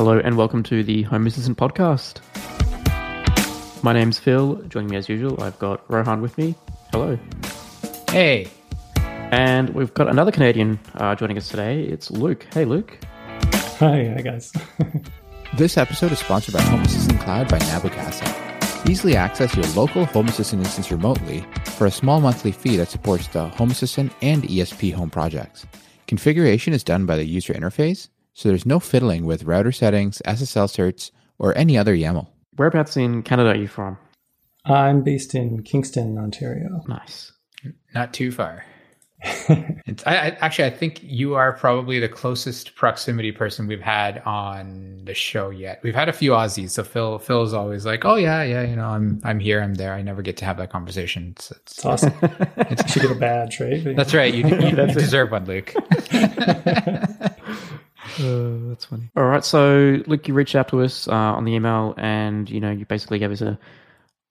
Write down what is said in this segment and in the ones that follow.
Hello and welcome to the Home Assistant Podcast. My name's Phil. Joining me as usual, I've got Rohan with me. Hello. Hey. And we've got another Canadian uh, joining us today. It's Luke. Hey, Luke. Hi, hi guys. This episode is sponsored by Home Assistant Cloud by Nabu Easily access your local Home Assistant instance remotely for a small monthly fee that supports the Home Assistant and ESP home projects. Configuration is done by the user interface, so there's no fiddling with router settings, SSL certs, or any other YAML. Whereabouts in Canada are you from? I'm based in Kingston, Ontario. Nice. Not too far. it's, I, I, actually, I think you are probably the closest proximity person we've had on the show yet. We've had a few Aussies, so Phil Phil's always like, "Oh yeah, yeah, you know, I'm I'm here, I'm there." I never get to have that conversation. It's, it's, it's awesome. It's, you should get a badge, right? That's right. You, you, you deserve one, Luke. Uh, that's funny. All right, so Luke, you reached out to us uh, on the email, and you know, you basically gave us a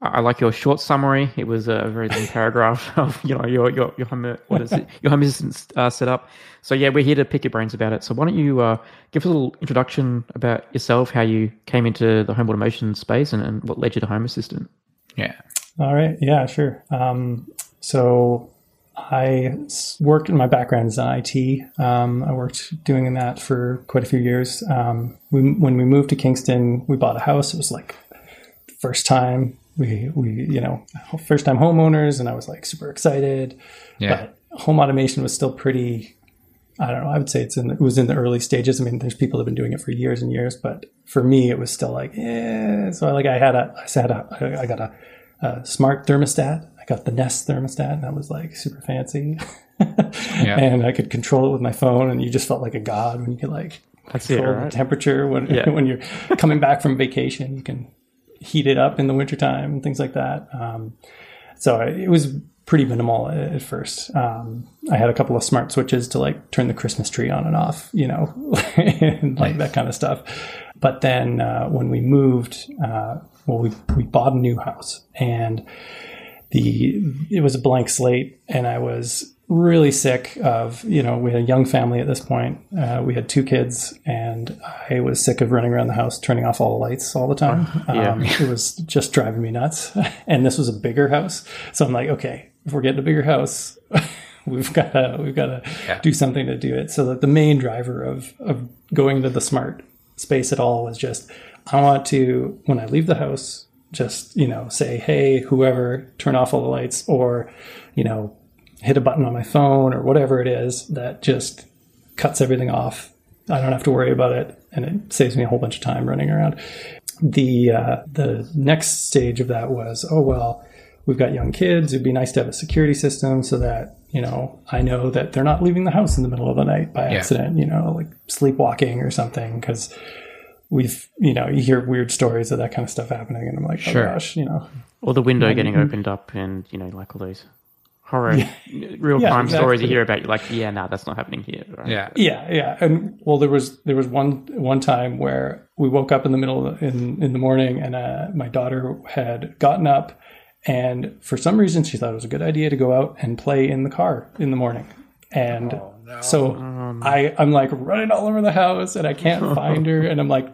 I like your short summary. It was a very long paragraph of you know your your your home what is it your home assistant uh, setup. So yeah, we're here to pick your brains about it. So why don't you uh, give us a little introduction about yourself, how you came into the home automation space, and, and what led you to Home Assistant? Yeah. All right. Yeah. Sure. Um, so I worked in my background is in IT. Um, I worked doing that for quite a few years. Um, we, when we moved to Kingston, we bought a house. It was like first time we we you know first time homeowners, and I was like super excited. Yeah. But home automation was still pretty. I don't know. I would say it's in the, it was in the early stages. I mean, there's people that have been doing it for years and years, but for me, it was still like, eh. So I like I had a I had a I got a, a smart thermostat. Got the Nest thermostat, and that was like super fancy. yeah. And I could control it with my phone, and you just felt like a god when you could like That's control it, right? the temperature when yeah. when you're coming back from vacation. You can heat it up in the wintertime and things like that. Um, so it was pretty minimal at first. Um, I had a couple of smart switches to like turn the Christmas tree on and off, you know, and like that kind of stuff. But then uh, when we moved, uh, well, we we bought a new house and the it was a blank slate, and I was really sick of you know we had a young family at this point uh, we had two kids and i was sick of running around the house turning off all the lights all the time. Yeah. um, it was just driving me nuts. And this was a bigger house. So i'm like okay if we're getting a bigger house we've got to we've got to yeah. do something to do it. So that the main driver of of going to the smart space at all was just i want to when i leave the house just you know say hey whoever turn off all the lights or you know hit a button on my phone or whatever it is that just cuts everything off. I don't have to worry about it, and it saves me a whole bunch of time running around. The uh, the next stage of that was, oh well, we've got young kids. It'd be nice to have a security system so that you know I know that they're not leaving the house in the middle of the night by accident. Yeah. You know, like sleepwalking or something, because we've you know you hear weird stories of that kind of stuff happening, and I'm like, oh gosh, you know, or the window getting opened up, and you know, like all those horror yeah. real yeah, crime exactly. stories you hear about. You're like, yeah, no, that's not happening here. Right? Yeah, yeah, yeah. And well, there was there was one one time where we woke up in the middle of, in in the morning, and uh, my daughter had gotten up, and for some reason she thought it was a good idea to go out and play in the car in the morning, and. Oh, no. So um, I, I'm like running all over the house and I can't find her. And I'm like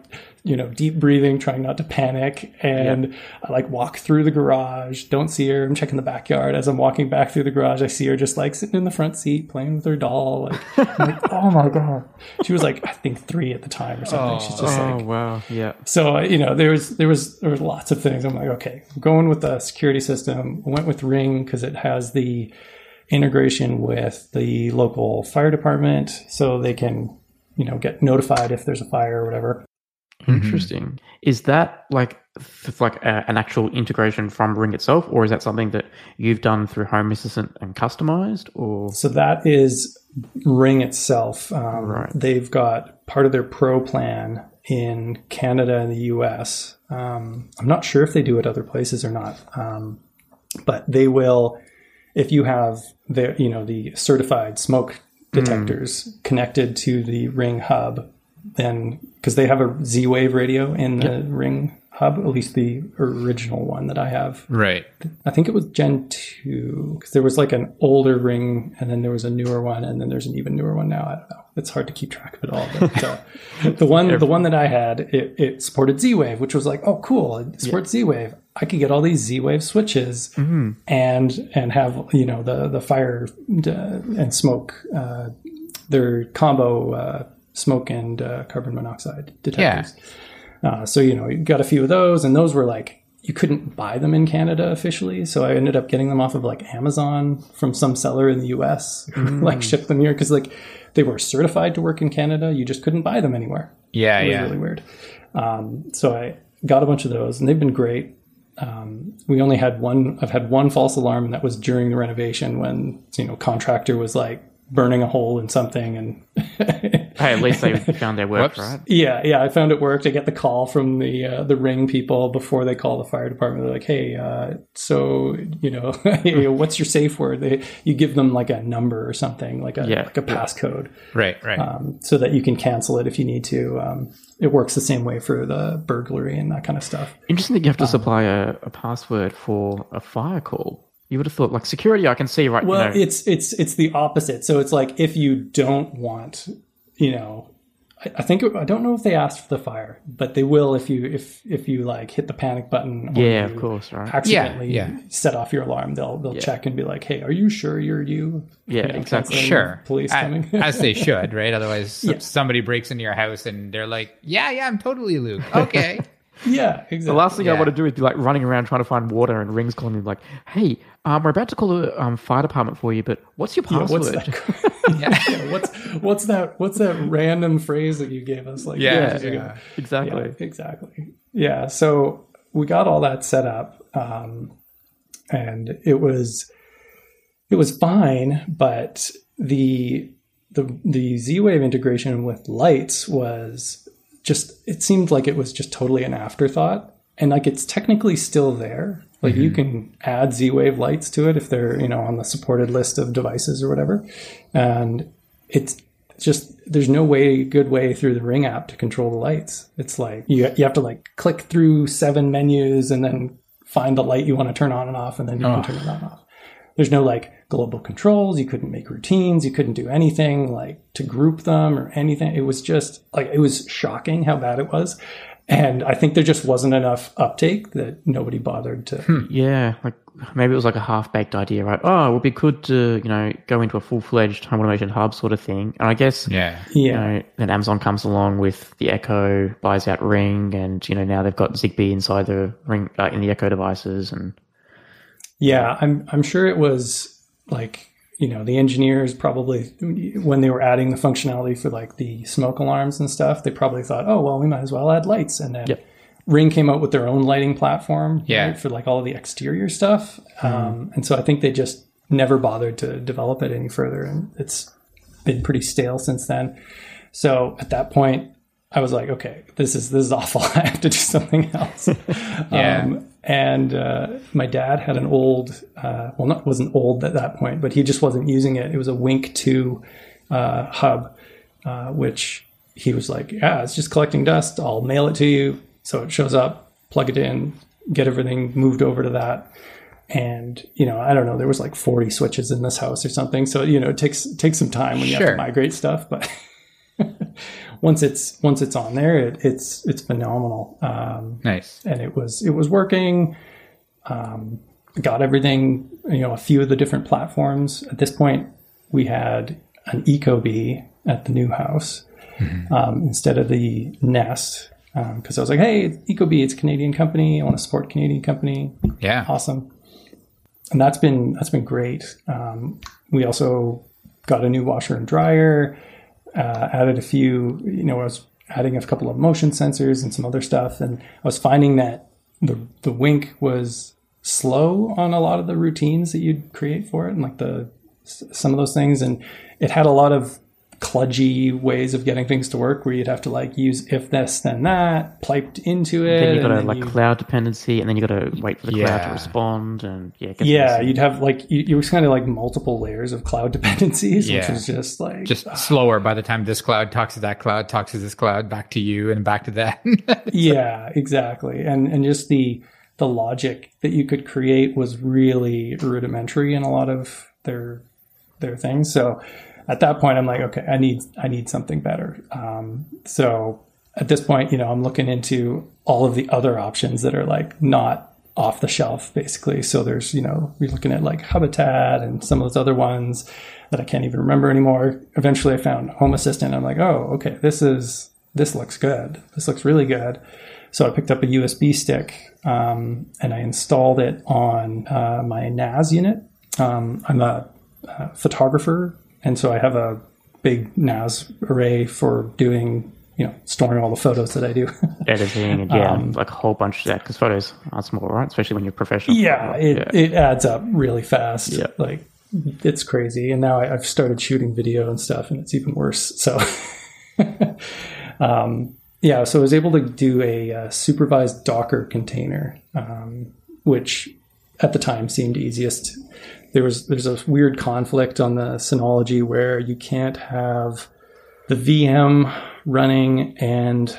you know, deep breathing, trying not to panic. And yep. I like walk through the garage, don't see her. I'm checking the backyard. As I'm walking back through the garage, I see her just like sitting in the front seat playing with her doll. Like, like oh my God. She was like, I think three at the time or something. Oh, She's just oh, like, wow. Yeah. So, you know, there was, there was, there was lots of things. I'm like, okay, I'm going with the security system. I went with Ring because it has the integration with the local fire department so they can, you know, get notified if there's a fire or whatever. Mm-hmm. Interesting. Mm-hmm. Is that like like a, an actual integration from Ring itself, or is that something that you've done through Home Assistant and customized? Or so that is Ring itself. Um, right. They've got part of their Pro plan in Canada and the US. Um, I'm not sure if they do it other places or not, um, but they will. If you have the you know the certified smoke detectors mm. connected to the Ring hub, then because they have a Z Wave radio in the yep. Ring hub, at least the original one that I have. Right. I think it was Gen 2 because there was like an older Ring and then there was a newer one and then there's an even newer one now. I don't know. it's hard to keep track of it all. But uh, the one the one that I had it, it supported Z Wave, which was like, oh cool, it supports Z Wave. I could get all these Z Wave switches and and have you know the the fire uh, and smoke uh, their combo uh, smoke and uh, carbon monoxide detectors. Uh, so you know, you got a few of those, and those were like you couldn't buy them in Canada officially. So I ended up getting them off of like Amazon from some seller in the U.S. who like shipped them here because like they were certified to work in Canada. You just couldn't buy them anywhere. Yeah, It was yeah. really weird. Um, so I got a bunch of those, and they've been great. Um, we only had one. I've had one false alarm, and that was during the renovation when you know contractor was like burning a hole in something, and Hey, at least they found their work, Whoops. right? yeah, yeah, I found it worked. I get the call from the uh, the ring people before they call the fire department. They're like, "Hey, uh, so you know, what's your safe word?" They you give them like a number or something, like a Yeah, like a passcode, Right, right. um, so that you can cancel it if you need to. Um, it works the same way for the burglary and that kind of stuff. Interesting that you Um, have to supply a, a password for a fire call. You would have thought, like security, I can see right. Now. Well, you know, it's it's it's the opposite. So it's like if you don't want, you know, I, I think I don't know if they asked for the fire, but they will if you if if you like hit the panic button. or yeah, of course, right? Accidentally Yeah, yeah. set off your alarm. They'll they'll check and be like, "Hey, are you sure you're you?" Yeah, You know, exactly. Sure. Police A- coming. As they should, right? Otherwise, Yeah. somebody breaks into your house and they're like, yeah, yeah, I'm totally Luke. Okay. yeah, exactly. The last thing I want to do is be like running around trying to find water and rings calling me like, "Hey, um, we're about to call the um, fire department for you, but what's your Yeah, password?" what's yeah, what's what's that? What's that random phrase that you gave us? Like Yeah, yeah. exactly. Yeah, exactly. Yeah. So we got all that set up, um, and it was it was fine, but the the the Z Wave integration with lights was just it seemed like it was just totally an afterthought, and like it's technically still there. Like you mhm. can add Z Wave lights to it if they're you know on the supported list of devices or whatever, and it's just there's no way good way through the ring app to control the lights. It's like you, you have to like click through seven menus and then find the light you want to turn on and off and then you can turn it on and off. There's no like global controls. You couldn't make routines. You couldn't do anything like to group them or anything. It was just like it was shocking how bad it was and i think there just wasn't enough uptake that nobody bothered to Yeah, like maybe it was like a half baked idea, right? Oh, it would be good to you know go into a full fledged home automation hub sort of thing. And I guess Yeah. you yeah know then Amazon comes along with the Echo, buys out Ring, and you know now they've got Zigbee inside the Ring uh, in the Echo devices, and Yeah, I'm I'm sure it was like you know the engineers probably when they were adding the functionality for like the smoke alarms and stuff, they probably thought, oh well, we might as well add lights, and then Yep. Ring came out with their own lighting platform, Yeah. right, for like all of the exterior stuff, um, and so I think they just never bothered to develop it any further, and it's been pretty stale since then. So at that point, I was like, okay, this is this is awful. I have to do something else. Yeah. Um, and uh, my dad had an old, uh, well, not wasn't old at that point, but he just wasn't using it. It was a Wink Two uh, hub, uh, which he was like, yeah, it's just collecting dust. I'll mail it to you, so it shows up. Plug it in, get everything moved over to that. And you know, I don't know, there was like forty switches in this house or something. So you know, it takes takes some time when you have to migrate stuff, but. once it's once it's on there, it, it's it's phenomenal. Um, Nice. and it was it was working. Um, got everything, you know, a few of the different platforms. At this point, we had an Ecobee at the new house um, instead of the Nest because I was like, hey, Ecobee, it's a Canadian company. I want to support Canadian company. Yeah. Awesome, and that's been that's been great. Um, we also got a new washer and dryer. Uh, added a few, you know, I was adding a couple of motion sensors and some other stuff, and I was finding that the the Wink was slow on a lot of the routines that you'd create for it, and like the some of those things, and it had a lot of kludgy ways of getting things to work where you'd have to like use if this then that piped into it then you got a like you- cloud dependency, and then you got to wait for the cloud to respond, and yeah, it yeah you'd have like you, you was kind of like multiple layers of cloud dependencies which Yeah. was just like Just ah. slower by the time this cloud talks to that cloud, talks to this cloud, back to you, and back to that. yeah exactly and and just the the logic that you could create was really rudimentary in a lot of their their things so at that point, I'm like, okay, I need I need something better. Um, so at this point, you know, I'm looking into all of the other options that are like not off the shelf, basically. So there's, you know, we're looking at like Hubitat and some of those other ones that I can't even remember anymore. Eventually, I found Home Assistant. I'm like, oh, okay, this is this looks good. This looks really good. So I picked up a USB stick um, and I installed it on uh, my NAS unit. Um, I'm a, a photographer, and so I have a big NAS array for doing you know, storing all the photos that I do. Editing yeah, um, like a whole bunch of that because photos are small, right? Especially when you're professional. Yeah, it, yeah. it adds up really fast. Yeah. Like it's crazy. And now I, have started shooting video and stuff and it's even worse. So, um, yeah, so I was able to do a, a uh, supervised Docker container, um, which at the time seemed easiest. There was, there's a weird conflict on the Synology where you can't have the VM running and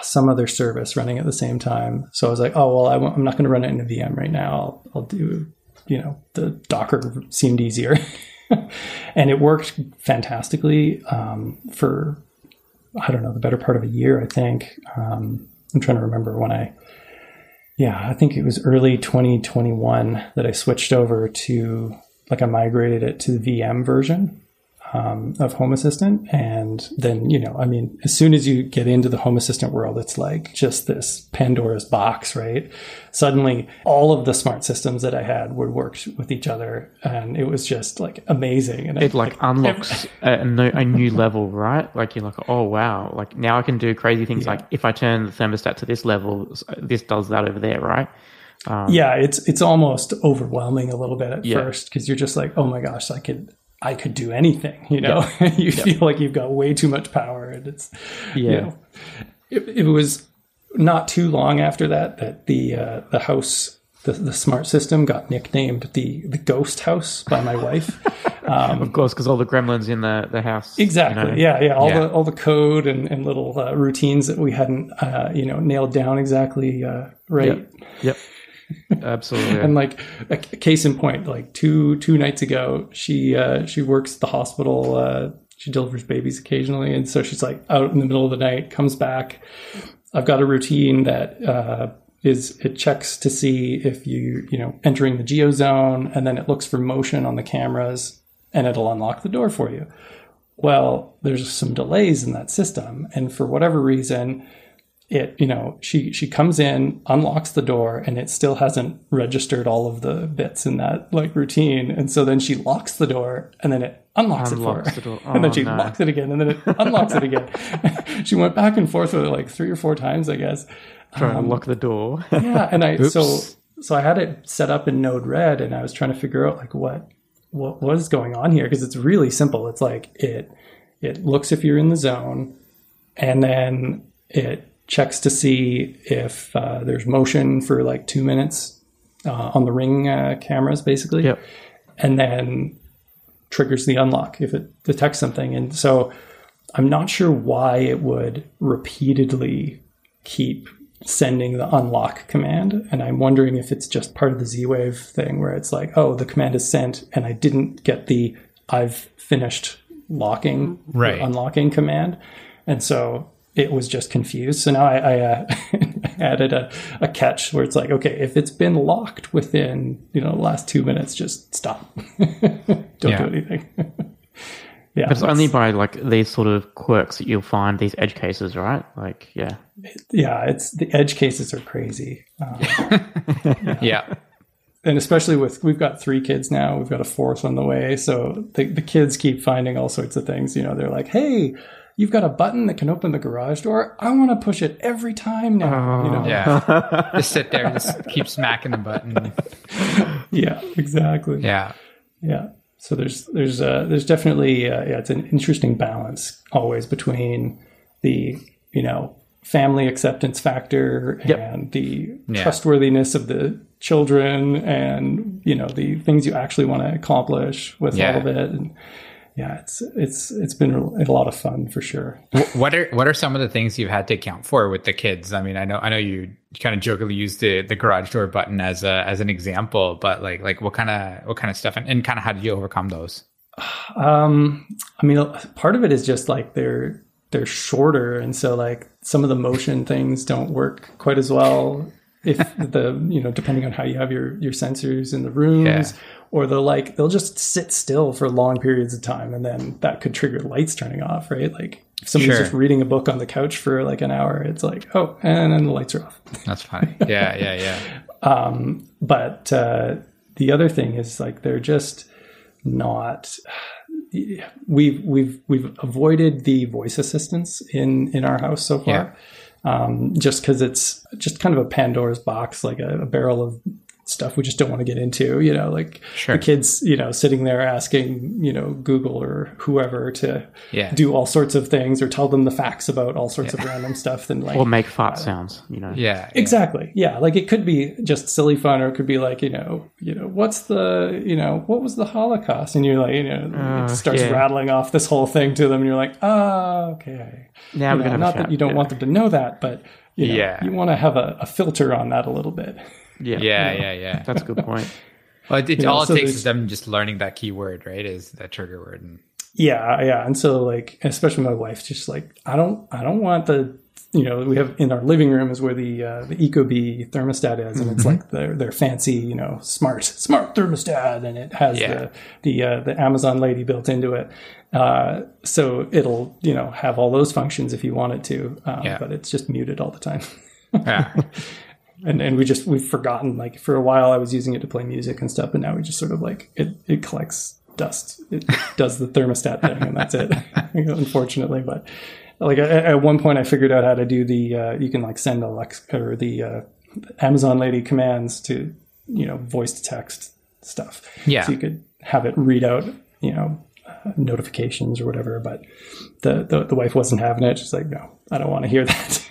some other service running at the same time. So I was like, oh, well, I am not going to run it in a VM right now. I'll, I'll do, you know, the Docker seemed easier. and it worked fantastically um, for, I don't know, the better part of a year, I think. Um, I'm trying to remember when I, yeah, I think it was early 2021 that I switched over to, like, I migrated it to the VM version um, of Home Assistant. And then, you know, I mean, as soon as you get into the Home Assistant world, it's like just this Pandora's box, right? Suddenly, all of the smart systems that I had would work with each other. And it was just like amazing. And it like, like unlocks a, new, a new level, right? Like you're like, oh, wow. Like now I can do crazy things. Yeah. Like if I turn the thermostat to this level, this does that over there, right? Um, yeah, it's it's almost overwhelming a little bit at yeah. first because you're just like, oh my gosh, I could I could do anything, you know, yeah. you yeah. feel like you've got way too much power and it's, yeah, you know, it, it, was not too long after that, that the, uh, the house, the, the smart system got nicknamed the, the ghost house by my wife. Um, of course, because all the gremlins in the, the house. Exactly. You know? Yeah. Yeah. All yeah. the, all the code and, and little uh, routines that we hadn't, uh, you know, nailed down exactly, uh, right. Yep. yep. Absolutely. and like a case in point, like two two nights ago, she uh, she works at the hospital. Uh, she delivers babies occasionally, and so she's like out in the middle of the night, comes back. I've got a routine that uh, is it checks to see if you you know entering the geo zone, and then it looks for motion on the cameras, and it'll unlock the door for you. Well, there's some delays in that system, and for whatever reason it you know she she comes in unlocks the door and it still hasn't registered all of the bits in that like routine. And so then she locks the door and then it unlocks, unlocks it for her. oh, and then oh, she no. locks it again and then it unlocks it again. She went back and forth with it like three or four times i guess. Trying um, to lock the door. yeah and i so so i had it set up in node red and i was trying to figure out like what what what is going on here because it's really simple. It's like it it looks if you're in the zone and then it checks to see if uh, there's motion for like two minutes uh, on the ring uh, cameras, basically. Yep. And then triggers the unlock if it detects something. And so I'm not sure why it would repeatedly keep sending the unlock command. And I'm wondering if it's just part of the Z Wave thing where it's like, oh, the command is sent and I didn't get the I've finished locking, right. unlocking command. And so it was just confused. So now I, I uh, added a, a catch where it's like, okay, if it's been locked within you know the last two minutes, just stop. Don't do anything. yeah, but it's only by like these sort of quirks that you'll find these edge cases, right? Like, yeah, yeah, it's the edge cases are crazy. Um, yeah. yeah. And especially with we've got three kids now, we've got a fourth on the way. So the, the kids keep finding all sorts of things. You know, they're like, "Hey, you've got a button that can open the garage door. I want to push it every time now. Oh, you know? Yeah. just sit there and just keep smacking the button. yeah, exactly. Yeah. Yeah. So there's there's uh, there's definitely uh, yeah it's an interesting balance always between the you know family acceptance factor yep. and the yeah. trustworthiness of the children and you know the things you actually want to accomplish with yeah. all of it and yeah, it's it's it's been a lot of fun for sure. what are what are some of the things you've had to account for with the kids? I mean, I know I know you kind of jokingly used the the garage door button as a as an example, but like like what kind of what kind of stuff and, and kind of how did you overcome those? Um, I mean, part of it is just like they're they're shorter, and so like some of the motion things don't work quite as well. If the you know depending on how you have your your sensors in the rooms, Yeah. or they'll like they'll just sit still for long periods of time, and then that could trigger lights turning off, right? Like if somebody's Sure. just reading a book on the couch for like an hour, it's like oh, and then the lights are off. That's fine. Yeah, yeah, yeah. Um, but uh, the other thing is like they're just not. We've we've we've avoided the voice assistants in in our house so far, um, just because it's just kind of a Pandora's box, like a, a barrel of stuff we just don't want to get into. You know, like Sure. the kids, you know, sitting there asking, you know, Google or whoever to Yeah. do all sorts of things or tell them the facts about all sorts of random stuff. Then like Or make fart sounds, you know. Yeah. Exactly. Yeah. Like it could be just silly fun, or it could be like, you know, you know, what's the, you know, what was the Holocaust? And you're like, you know, Uh, it starts yeah. rattling off this whole thing to them, and you're like, oh, okay. Now You we're know, gonna not that you don't yeah. want them to know that, but you know, Yeah. you want to have a, a filter on that a little bit. Yeah, Yeah, yeah, yeah. That's a good point. Well, it, it, You know, all it so takes is them just learning that key word, right? Is that trigger word. And Yeah, yeah. And so like especially my wife's just like, I don't I don't want the you know, we have in our living room is where the uh, the Ecobee thermostat is, and it's like their their fancy, you know, smart smart thermostat, and it has Yeah. the the uh, the Amazon lady built into it. Uh, so it'll you know have all those functions if you want it to, um, Yeah. but it's just muted all the time. yeah, and and we just we've forgotten like for a while I was using it to play music and stuff, but now we just sort of like it it collects dust. It does the thermostat thing, and that's it. unfortunately, but like at, at one point I figured out how to do the uh, you can like send Alexa or the uh, Amazon lady commands to you know voice to text stuff. Yeah. so you could have it read out you know uh, notifications or whatever. But the, the the wife wasn't having it. She's like, no, I don't want to hear that.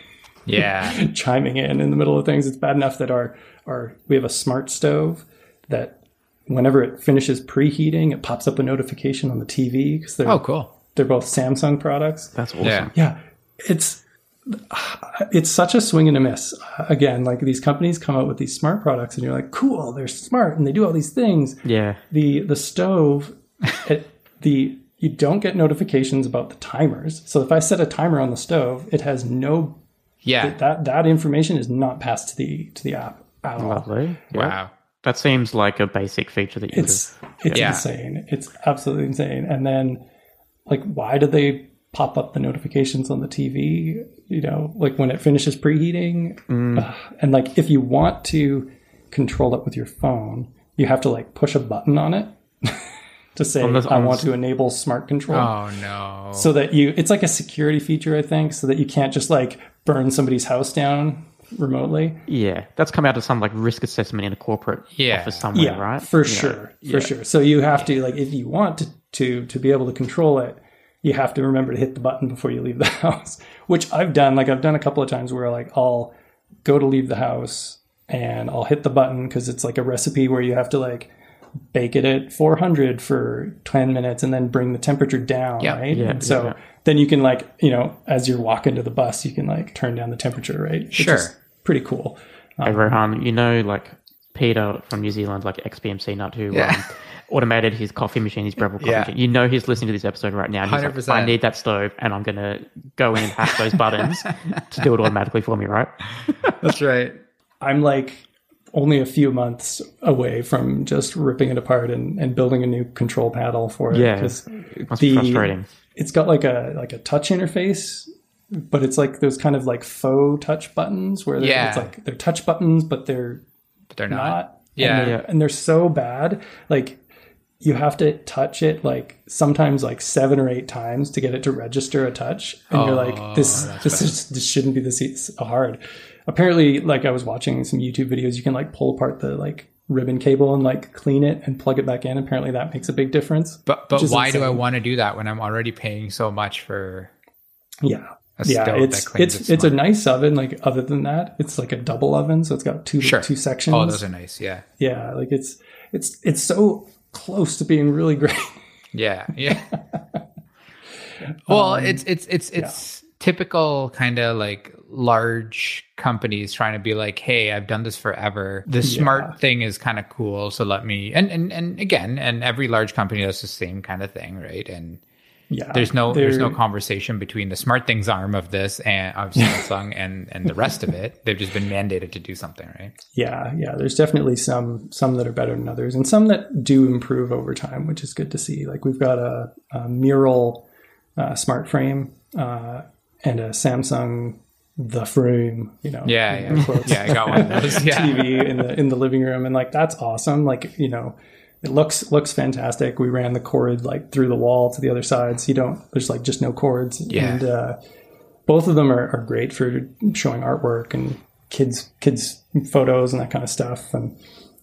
Yeah, chiming in in the middle of things. It's bad enough that our our we have a smart stove that whenever it finishes preheating, it pops up a notification on the TV because they're Oh, cool. they're both Samsung products. That's awesome. Yeah, Yeah, it's it's such a swing and a miss. Again, like these companies come out with these smart products, and you're like, cool, they're smart and they do all these things. Yeah. The the stove, it, the you don't get notifications about the timers. So if I set a timer on the stove, it has no yeah. that that information is not passed to the to the app at all. Lovely. Yeah. Wow. That seems like a basic feature that you It's it's Yeah. insane. It's absolutely insane. And then like why do they pop up the notifications on the TV? You know, like when it finishes preheating. Mm. Ugh. and like if you want to control it with your phone, you have to like push a button on it to say On the- I want the- to enable smart control. Oh no. so that you it's like a security feature i think so that you can't just like burn somebody's house down remotely Yeah, that's come out of some like risk assessment in a corporate Yeah. office somewhere, yeah right? for You know, sure for yeah. sure so you have to like if you want to, to to be able to control it you have to remember to hit the button before you leave the house which i've done like i've done a couple of times where like i'll go to leave the house and i'll hit the button because it's like a recipe where you have to like bake it at 400 for 10 minutes and then bring the temperature down Yeah. right Yeah, and so yeah. then you can like you know as you're walking to the bus you can like turn down the temperature right Which Sure. is pretty cool Hey, Rohan, you know, like Peter from New Zealand, like XPMC Nut, who Yeah. um, automated his coffee machine, his Breville coffee Yeah. machine. You know, he's listening to this episode right now. And he's 100%. I need that stove, and I'm going to go in and hack those buttons to do it automatically for me, right? That's right. I'm like only a few months away from just ripping it apart and, and building a new control panel for it. Yeah. Because the, frustrating. It's got like a like a touch interface, but it's like those kind of like faux touch buttons where they're, Yeah. it's like they're touch buttons, but they're But they're not. not. Yeah. And they're, Yeah. and they're so bad. Like you have to touch it like sometimes like seven or eight times to get it to register a touch, and you're Oh, like, this that's this is this shouldn't be this hard. Apparently, like I was watching some YouTube videos, you can like pull apart the like ribbon cable and like clean it and plug it back in. Apparently, that makes a big difference. But but why do I want to do that when I'm already paying so much for Yeah. a yeah, it's that it's it it's a nice oven. Like other than that, it's like a double oven, so it's got two Sure. two sections. Oh, those are nice. Yeah. yeah, like it's it's it's so close to being really great. Yeah. Yeah. well, Um, it's it's it's it's typical kind of like large companies trying to be like, "Hey, I've done this forever. The Yeah. smart thing is kind of cool, so let me." And and and again, and every large company does the same kind of thing, right? And Yeah, there's no there's no conversation between the smart things arm of this and of Samsung and and the rest of it. They've just been mandated to do something, right? Yeah, yeah. There's definitely some some that are better than others, and some that do improve over time, which is good to see. Like we've got a, a Meural uh, smart frame uh, and a Samsung the frame. You know, Yeah, in yeah, quotes, yeah. I got one of those. Yeah, TV in the in the living room, and like that's awesome. Like you know, it looks looks fantastic. We ran the cord like through the wall to the other side, so you don't. There's like just no cords, Yeah. and uh, both of them are, are great for showing artwork and kids kids photos and that kind of stuff. And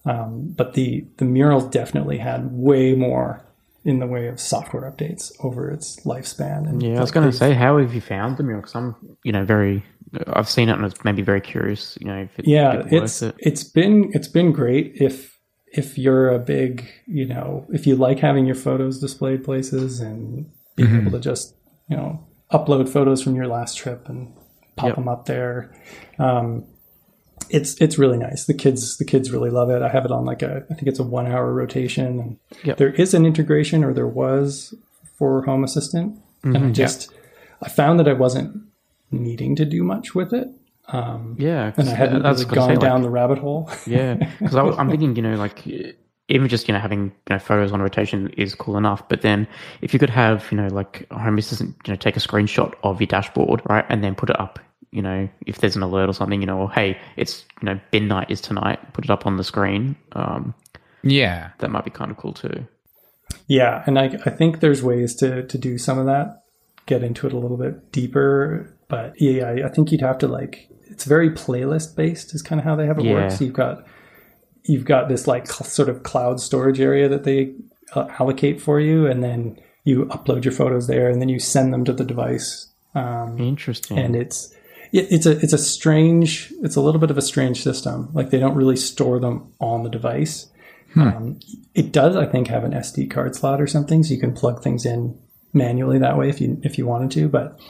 um, but the the Meural definitely had way more in the way of software updates over its lifespan. And Yeah, I was going to say, how have you found the Meural? Because I'm, you know, very, I've seen it and it's maybe very curious. You know, if it, yeah it it's worth it. it's been it's been great if if you're a big you know if you like having your photos displayed places and being Mm-hmm. able to just you know upload photos from your last trip and pop Yep. them up there um, it's it's really nice the kids the kids really love it i have it on like a i think it's a one hour rotation and Yep. there is an integration or there was for home assistant and Mm-hmm. i just i found that i wasn't needing to do much with it yeah, and I hadn't that's really gonna gone say, like, down the rabbit hole. Yeah, because I'm thinking, you know, like even just you know having you know photos on rotation is cool enough, but then if you could have you know like a Home Assistant, you know, take a screenshot of your dashboard, right, and then put it up. You know, if there's an alert or something, you know, or hey, it's you know bin night is tonight, put it up on the screen. Um, yeah. that might be kind of cool too. yeah, and I, I think there's ways to to do some of that, get into it a little bit deeper. But yeah, I, I think you'd have to like it's very playlist based is kind of how they have it Yeah. work. So you've got you've got this like cl- sort of cloud storage area that they uh, allocate for you, and then you upload your photos there, and then you send them to the device. Um, Interesting. and it's it, it's a it's a strange it's a little bit of a strange system like they don't really store them on the device um, it does i think have an sd card slot or something so you can plug things in manually that way if you if you wanted to but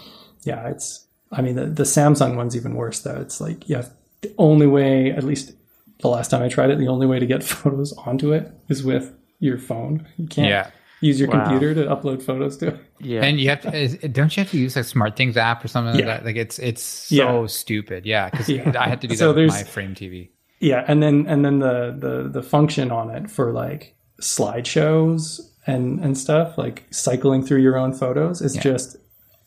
yeah it's i mean the, the samsung one's even worse though it's like yeah the only way at least the last time i tried it the only way to get photos onto it is with your phone you can't Yeah. use your Wow. computer to upload photos to it yeah, And you have to, is, don't you have to use like Smart Things app or something like Yeah. that? Like it's it's so Yeah. stupid. Yeah, because Yeah. I had to do that So with my Frame TV. Yeah, and then and then the the the function on it for like slideshows and and stuff, like cycling through your own photos, is just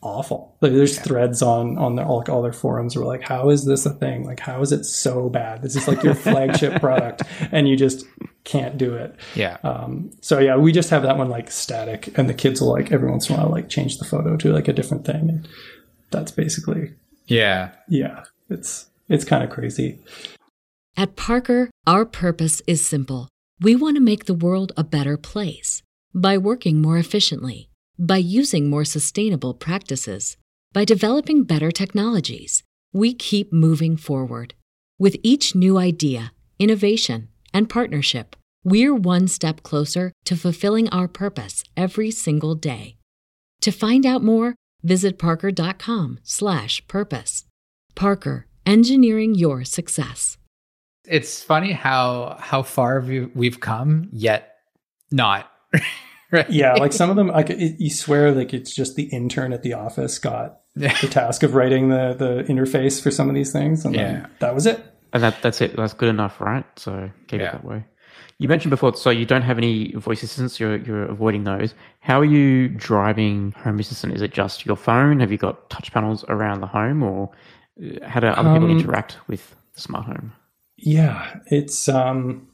awful. Like, there's threads on on the, all, all their forums where like, how is this a thing? Like, how is it so bad? This is like your flagship product, and you just can't do it. Yeah, Um, so yeah, we just have that one like static, and the kids will like every once in a while like change the photo to like a different thing, and that's basically yeah. yeah, it's it's kind of crazy. At Parker, our purpose is simple. We want to make the world a better place by working more efficiently, by using more sustainable practices, by developing better technologies. We keep moving forward. With each new idea, innovation, and partnership, we're one step closer to fulfilling our purpose every single day. To find out more, visit parker.com/purpose. Parker, engineering your success. It's funny how how far we, we've come, yet not. right? Yeah, like some of them, like it, you swear, like it's just the intern at the office got the task of writing the the interface for some of these things, and Yeah. then that was it. and that that's it. That's good enough, right? So keep Yeah. it that way. You mentioned before, so you don't have any voice assistants. You're you're avoiding those. How are you driving Home Assistant? Is it just your phone? Have you got touch panels around the home, or uh, how do other people Um, interact with the smart home? Yeah, it's um,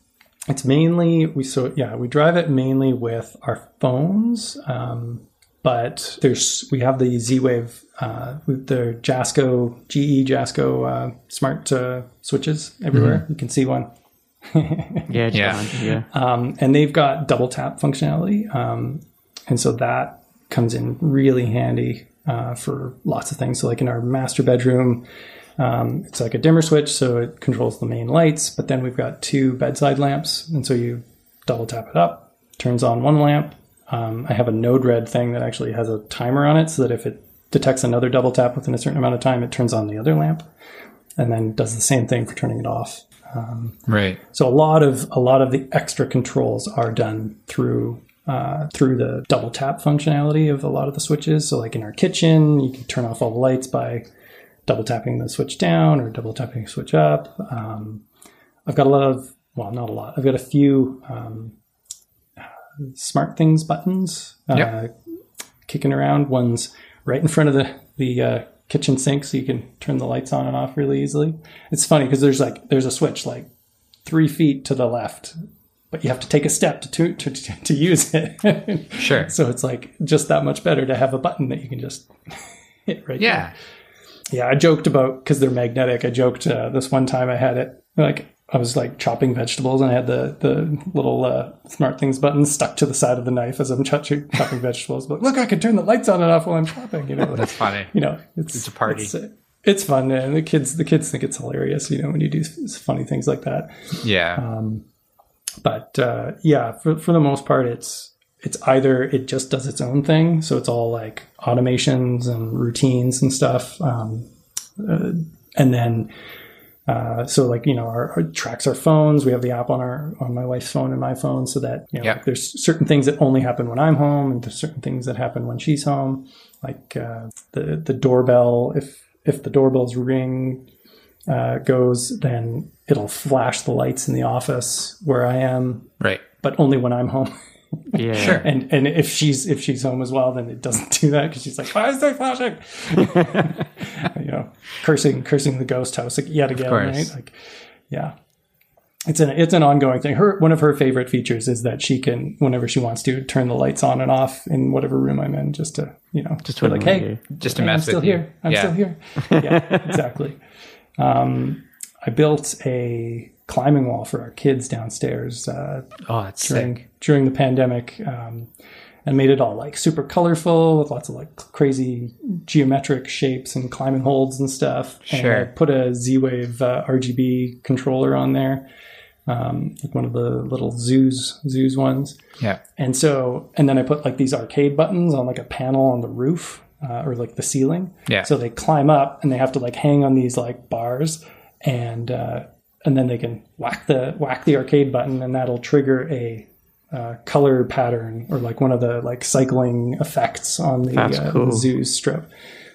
it's mainly we so yeah we drive it mainly with our phones, um, but there's we have the Z Wave uh, with the Jasco GE Jasco uh, smart uh, switches everywhere. You can see one. Yeah, Yeah. yeah. um, and they've got double tap functionality, um, and so that comes in really handy uh, for lots of things. So, like in our master bedroom, um, it's like a dimmer switch, so it controls the main lights. But then we've got two bedside lamps, and so you double tap it up, turns on one lamp. Um, I have a Node-RED thing that actually has a timer on it, so that if it detects another double tap within a certain amount of time, it turns on the other lamp, and then does the same thing for turning it off. Right. So a lot of a lot of the extra controls are done through uh, through the double tap functionality of a lot of the switches. So like in our kitchen, you can turn off all the lights by double tapping the switch down or double tapping the switch up. Um, I've got a lot of well, not a lot. I've got a few um, smart things buttons uh, Yep. kicking around. One's right in front of the the uh, kitchen sink, so you can turn the lights on and off really easily. It's funny because there's like there's a switch like three feet to the left, but you have to take a step to to to, to use it. Sure. so it's like just that much better to have a button that you can just hit right. there. Yeah. I joked about because they're magnetic. I joked uh, this one time I had it like I was like chopping vegetables and I had the the little uh, smart things button stuck to the side of the knife as I'm ch- chopping vegetables. But look, I can turn the lights on and off while I'm chopping. You know, That's funny. you know, it's It's a party. It's, uh, it's fun, and the kids the kids think it's hilarious. You know, when you do funny things like that. Yeah. But uh, yeah, for for the most part, it's it's either it just does its own thing, so it's all like automations and routines and stuff, um, uh, and then uh, so like you know our, our tracks our phones. We have the app on our on my wife's phone and my phone, so that you know Yeah. like, there's certain things that only happen when I'm home, and there's certain things that happen when she's home, like uh, the the doorbell. If if the doorbell's ring uh, goes, then it'll flash the lights in the office where I am, right. but only when I'm home. Yeah. Sure. and and if she's if she's home as well, then it doesn't do that because she's like, "Why is they flashing?" you know, cursing cursing the ghost house like, yet again, right? Like, yeah. It's an it's an ongoing thing. Her one of her favorite features is that she can, whenever she wants to, turn the lights on and off in whatever room I'm in, just to you know, Just to like, hey, you. Just to Hey, I'm still with you. here. I'm Yeah. still here. Yeah, exactly. Um, I built a climbing wall for our kids downstairs uh, Oh, that's during sick. During the pandemic, um, and made it all like super colorful with lots of like crazy geometric shapes and climbing holds and stuff. And Sure. I put a Z-Wave uh, RGB controller on there, um, like one of the little Zooz Zooz ones. Yeah. And so, and then I put like these arcade buttons on like a panel on the roof uh, or like the ceiling. Yeah. So they climb up and they have to like hang on these like bars, and uh, and then they can whack the whack the arcade button, and that'll trigger a uh, color pattern or like one of the like cycling effects on the, That's uh, cool. the Zooz strip.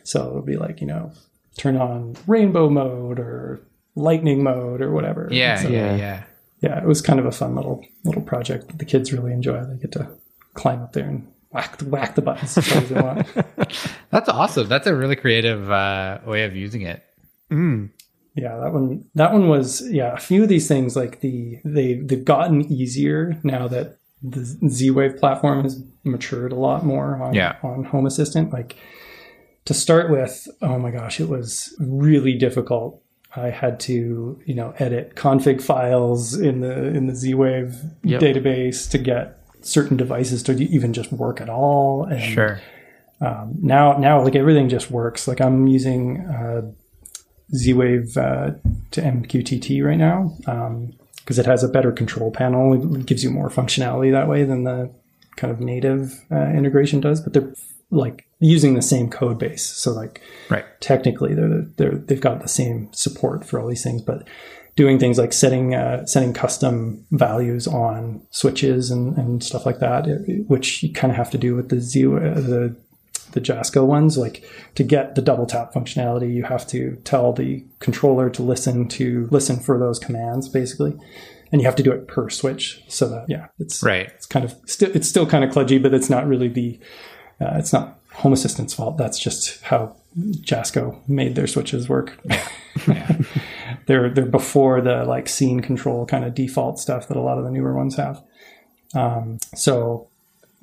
So it'll be like you know, turn on rainbow mode or lightning mode or whatever. Yeah. So- yeah. Yeah. Yeah. yeah, it was kind of a fun little little project that the kids really enjoy. They get to climb up there and whack the, whack the buttons as they want. That's awesome. That's a really creative uh, way of using it. Yeah, that one that one was yeah, a few of these things like the they they've gotten easier now that the Z-Wave platform has matured a lot more on Yeah. on Home Assistant. Like to start with, oh my gosh, it was really difficult. I had to, you know, edit config files in the in the Z-Wave Yep. database to get certain devices to even just work at all. And Sure. now now like everything just works like i'm using uh, z-wave uh, to mqtt right now because it has a better control panel it gives you more functionality that way than the kind of native uh, integration does but they're like using the same code base so like Right. technically they're, they're they've got the same support for all these things but doing things like setting uh, setting custom values on switches and, and stuff like that which you kind of have to do with the z uh, the the Jasco ones like to get the double tap functionality you have to tell the controller to listen to listen for those commands basically. And you have to do it per switch so that yeah it's Right. it's kind of still it's still kind of kludgy but it's not really the uh, it's not home assistant's fault. That's just how jasco made their switches work. They're they're before the like scene control kind of default stuff that a lot of the newer ones have. Um, so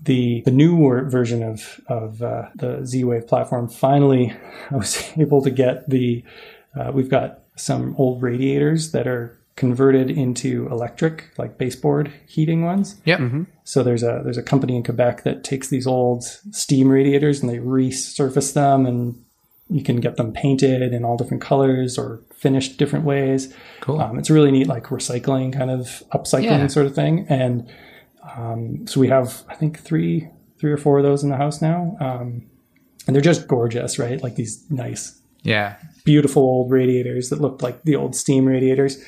the the newer version of of uh, the Z-Wave platform finally I was able to get the uh, we've got some old radiators that are converted into electric like baseboard heating ones Yep. so there's a there's a company in Quebec that takes these old steam radiators and they resurface them and you can get them painted in all different colors or finished different ways. Cool. Um, it's really neat like recycling kind of upcycling Yeah. sort of thing. And um, so we have I think three three or four of those in the house now. Um, and they're just gorgeous, right? Like these nice, Yeah. beautiful old radiators that looked like the old steam radiators.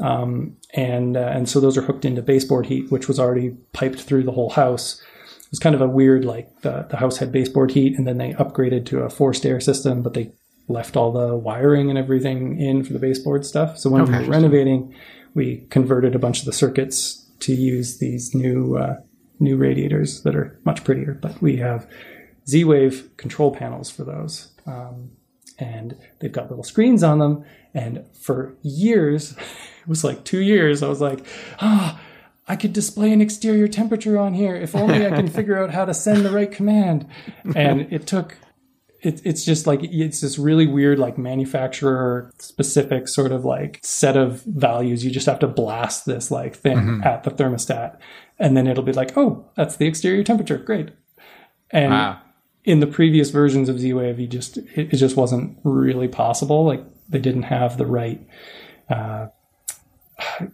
Um, and uh, and so those are hooked into baseboard heat, which was already piped through the whole house. It was kind of a weird like the the house had baseboard heat, and then they upgraded to a forced air system, but they left all the wiring and everything in for the baseboard stuff. So when we were renovating, we converted a bunch of the circuits to use these new uh, new radiators that are much prettier. But we have Z-Wave control panels for those. Um, and they've got little screens on them. And for years, it was like two years, I was like, ah, I could display an exterior temperature on here if only I can figure out how to send the right command. And it took, it, it's just like, it's this really weird, like manufacturer specific sort of like set of values. You just have to blast this like thing at the thermostat. And then it'll be like, oh, that's the exterior temperature. Great. And Wow. in the previous versions of Z-Wave, you just it, it just wasn't really possible. Like they didn't have the right uh,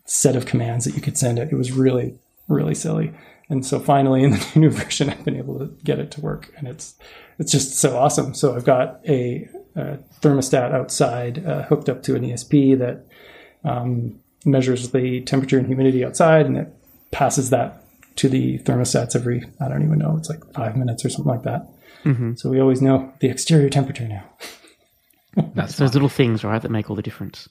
set of commands that you could send it. It was really really silly. And so finally, in the new version, I've been able to get it to work, and it's it's just so awesome. So I've got a, a thermostat outside uh, hooked up to an ESP that um, measures the temperature and humidity outside, and it passes that to the thermostats every I don't even know. It's like five minutes or something like that. So we always know the exterior temperature now. That's those little things, right, that make all the difference.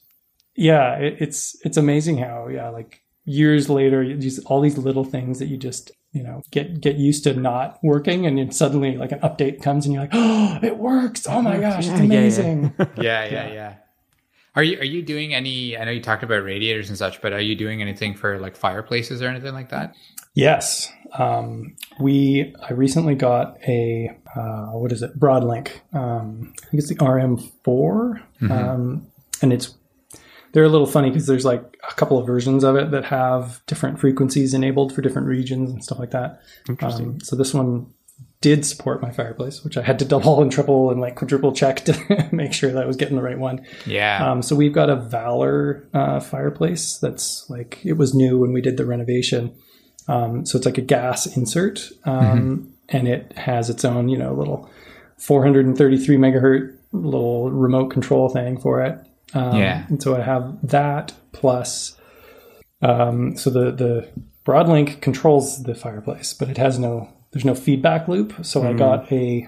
Yeah, it, it's it's amazing how yeah, like years later, you just all these little things that you just you know get get used to not working, and then suddenly like an update comes, and you're like, oh, it works! Oh my gosh, Yeah, it's yeah, yeah. amazing. yeah, yeah, yeah. Are you are you doing any? I know you talked about radiators and such, but are you doing anything for like fireplaces or anything like that? Yes. Um, we, I recently got a, uh, what is it? Broadlink. Um, I think it's the RM4. Um, and it's, they're a little funny because there's like a couple of versions of it that have different frequencies enabled for different regions and stuff like that. Interesting. Um, so this one did support my fireplace, which I had to double and triple and like quadruple check to make sure that I was getting the right one. Yeah. Um, so we've got a Valor uh, fireplace that's like it was new when we did the renovation. Um, so it's like a gas insert, um, and it has its own you know little 433 megahertz little remote control thing for it. Um, Yeah. And so I have that plus. Um, so the the Broadlink controls the fireplace, but it has no there's no feedback loop. So I got a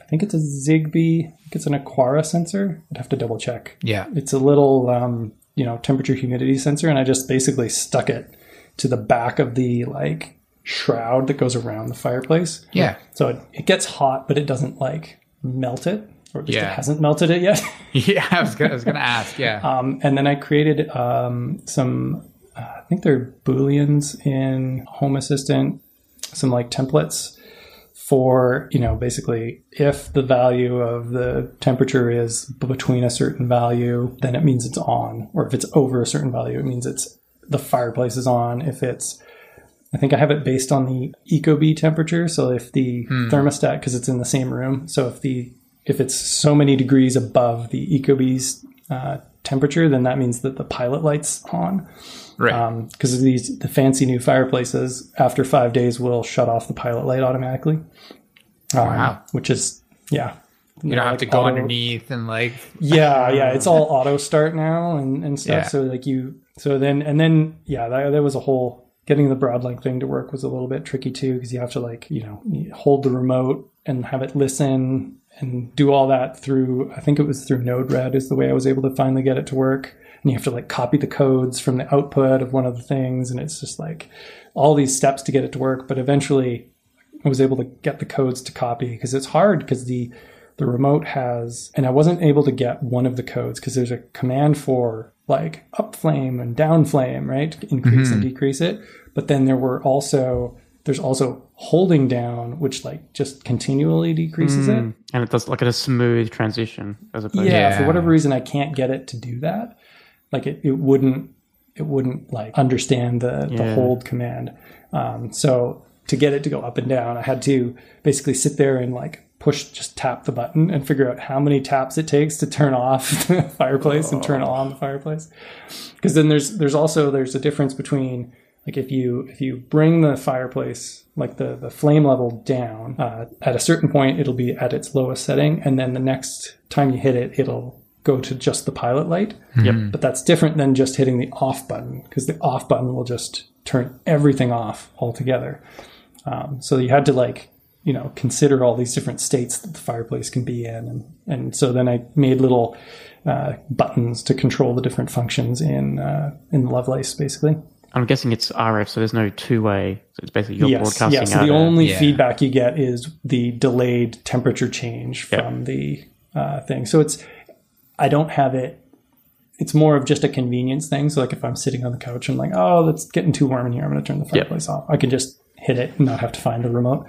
I think it's a Zigbee. I think it's an Aqara sensor. I'd have to double check. yeah. It's a little, um, you know, temperature humidity sensor, and I just basically stuck it to the back of the like shroud that goes around the fireplace. Yeah. So it, it gets hot, but it doesn't like melt it, or at least Yeah. it hasn't melted it yet. Yeah. I was gonna, I was gonna ask. Yeah. um, and then I created um, some, uh, I think they're booleans in Home Assistant, some like templates for you know basically if the value of the temperature is between a certain value then it means it's on or if it's over a certain value it means it's the fireplace is on if it's i think i have it based on the ecobee temperature so if the thermostat because it's in the same room so if the if it's so many degrees above the ecobee's uh, temperature then that means that the pilot light's on right. because these the fancy new fireplaces after five days will shut off the pilot light automatically. Um, Wow. Which is yeah. you don't have to go underneath and like. Yeah, yeah. It's all auto start now and, and stuff. Yeah. So like you so then and then yeah, that, that was a whole getting the broadlink thing to work was a little bit tricky too because you have to like you know hold the remote and have it listen and do all that through i think it was through node-red is the way i was able to finally get it to work. And you have to like copy the codes from the output of one of the things and it's just like all these steps to get it to work. But eventually i was able to get the codes to copy because it's hard because the the remote has and i wasn't able to get one of the codes because there's a command for like up flame and down flame right increase and mm-hmm. decrease it. But then there were also there's also holding down which like just continually decreases it. And it does like a smooth transition as opposed yeah, Yeah. for whatever reason i can't get it to do that. Like it, it wouldn't it wouldn't like understand the, the hold command. Um, so to get it to go up and down i had to basically sit there and like push just tap the button and figure out how many taps it takes to turn off the fireplace and turn on the fireplace. Because then there's there's also there's a difference between Like if you if you bring the fireplace like the the flame level down uh, at a certain point, it'll be at its lowest setting, and then the next time you hit it, it'll go to just the pilot light. Yep. But that's different than just hitting the off button because the off button will just turn everything off altogether. Um, so you had to like you know consider all these different states that the fireplace can be in, and and so then I made little uh, buttons to control the different functions in uh, in Lovelace basically. I'm guessing it's RF, so there's no two way. So it's basically you're yes, broadcasting yeah. So out. the a- only yeah. feedback you get is the delayed temperature change Yeah. from the uh, thing. So it's I don't have it. It's more of just a convenience thing. So like if I'm sitting on the couch and like, oh, it's getting too warm in here, I'm going to turn the Yeah. fireplace off. I can just hit it and not have to find the remote.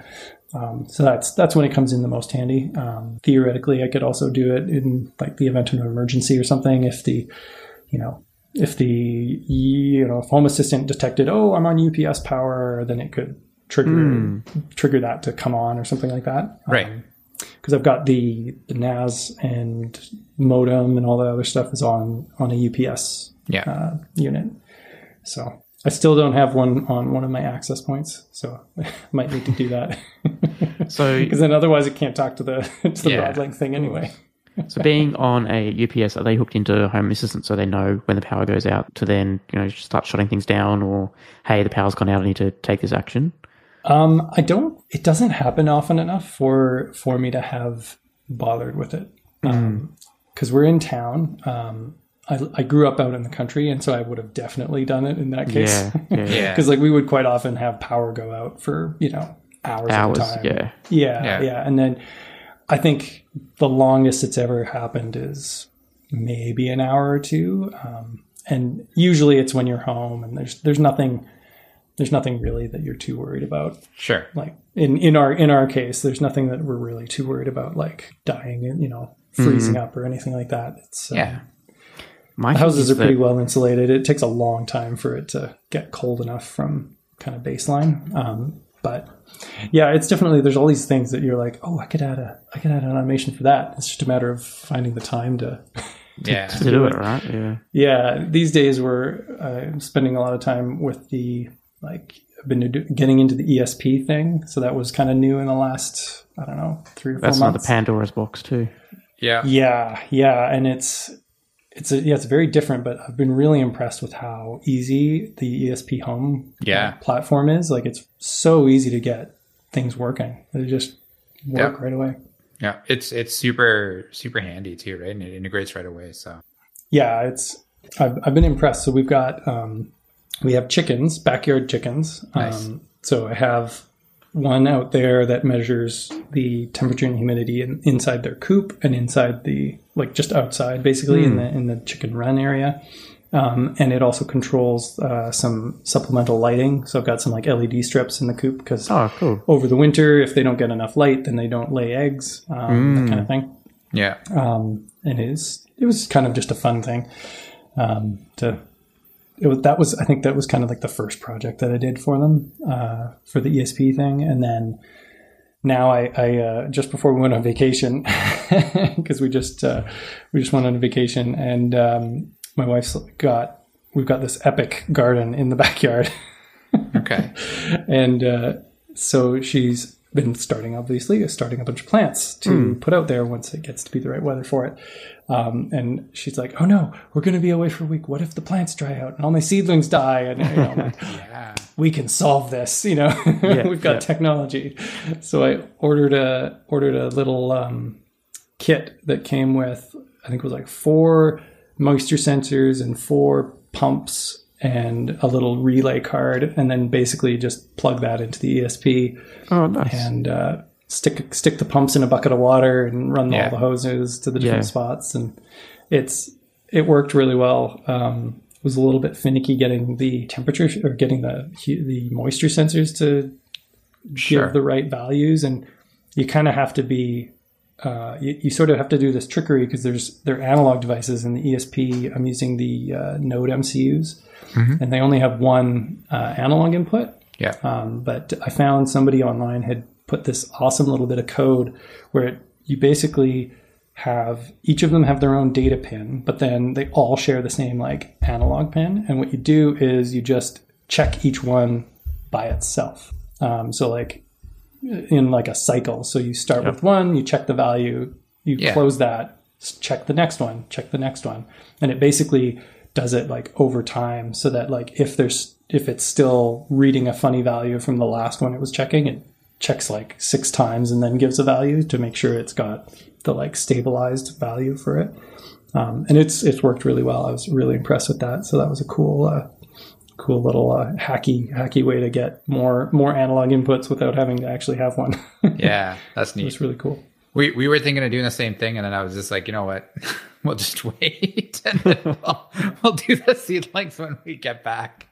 Um, so that's that's when it comes in the most handy. Um, theoretically, I could also do it in like the event of an emergency or something. If the, you know, if the you know if Home Assistant detected, oh, I'm on UPS power, then it could trigger trigger that to come on or something like that. Right. Because I've got the the NAS and modem and all the other stuff is on on a UPS Yeah. uh, unit. So I still don't have one on one of my access points, so I might need to do that. So, Because then otherwise it can't talk to the to the Yeah. Broadlink thing anyway. So being on a UPS, are they hooked into Home Assistant so they know when the power goes out to then you know start shutting things down, or hey, the power's gone out, I need to take this action? Um, I don't. It doesn't happen often enough for for me to have bothered with it. Because we're in town. Um, I, I grew up out in the country, and so I would have definitely done it in that case. Yeah, yeah, yeah. Yeah. Because like we would quite often have power go out for you know hours, Hours, at a time. yeah. yeah, Yeah. yeah, And then I think the longest it's ever happened is maybe an hour or two. Um, and usually it's when you're home, and there's there's nothing there's nothing really that you're too worried about Sure. like in in our in our case there's nothing that we're really too worried about like dying and you know freezing up or anything like that it's uh, Yeah. My houses are pretty that- well insulated it takes a long time for it to get cold enough from kind of baseline um, but yeah it's definitely there's all these things that you're like oh i could add a i could add an animation for that it's just a matter of finding the time to Yeah. to do it, right? Yeah. yeah these days we're uh, spending a lot of time with the like i've been getting into the esp thing so that was kind of new in the last i don't know three or four That's another months Pandora's box too. Yeah. yeah yeah and it's it's a, yeah it's very different but i've been really impressed with how easy the ESPHome Yeah. uh, platform is like it's so easy to get things working they just work Yeah. right away Yeah. It's it's super super handy too, right? And it integrates right away. So yeah it's I've, I've been impressed so we've got um, we have chickens backyard chickens Nice. um, so i have one out there that measures the temperature and humidity in, inside their coop and inside the like just outside basically in the in the chicken run area. Um, and it also controls uh, some supplemental lighting. So i've got some like led strips in the coop because Oh, cool. over the winter if they don't get enough light then they don't lay eggs um, that kind of thing. Yeah. um, and it is it was kind of just a fun thing um, to it was that was I think that was kind of like the first project that I did for them uh, for the ESP thing, and then now I, I uh, just before we went on vacation because we just uh, we just went on a vacation and um, my wife's got we've got this epic garden in the backyard Okay. and uh, so she's been starting obviously starting a bunch of plants to put out there once it gets to be the right weather for it. Um, and she's like oh no we're going to be away for a week. What if the plants dry out and all my seedlings die? And you know, like, Yeah. we can solve this you know? We've got yeah. technology. So i ordered a ordered a little um, kit that came with i think it was like four moisture sensors and four pumps and a little relay card and then basically just plug that into the esp Oh, nice. and uh, stick stick the pumps in a bucket of water and run Yeah. all the hoses to the different Yeah. spots and it's it worked really well um, it was a little bit finicky getting the temperature or getting the the moisture sensors to Sure. give the right values and you kind of have to be uh, you, you sort of have to do this trickery because there's they're analog devices in the ESP. I'm using the uh, Node MCUs, and they only have one uh, analog input. Yeah. Um, but I found somebody online had put this awesome little bit of code where it, you basically have each of them have their own data pin, but then they all share the same like analog pin. And what you do is you just check each one by itself. Um, so like in like a cycle. So you start with one, you check the value, you Yeah. close that, check the next one, check the next one, and it basically does it like over time, so that like if there's if it's still reading a funny value from the last one it was checking, it checks like six times and then gives a value to make sure it's got the like stabilized value for it. Um, and it's it's worked really well. I was really impressed with that. So that was a cool uh, cool little uh, hacky hacky way to get more more analog inputs without having to actually have one. Yeah, that's neat. it's really cool. We we were thinking of doing the same thing, and then I was just like, you know what? we'll just wait, and then we'll, we'll do the seedlings when we get back.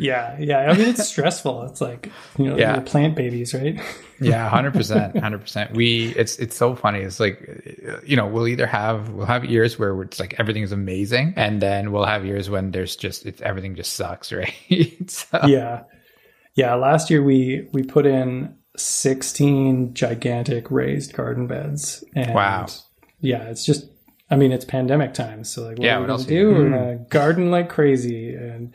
Yeah, yeah. I mean, it's stressful. It's like you know, Yeah. plant babies, right? Yeah, hundred percent, hundred percent. We it's it's so funny. It's like you know we'll either have we'll have years where it's like everything is amazing, and then we'll have years when there's just it's everything just sucks, right? so, yeah, yeah. Last year we we put in sixteen gigantic raised garden beds. And Wow. Yeah, it's just. I mean, it's pandemic times, so like, what Yeah, are we what gonna do? We're gonna hmm. garden like crazy, and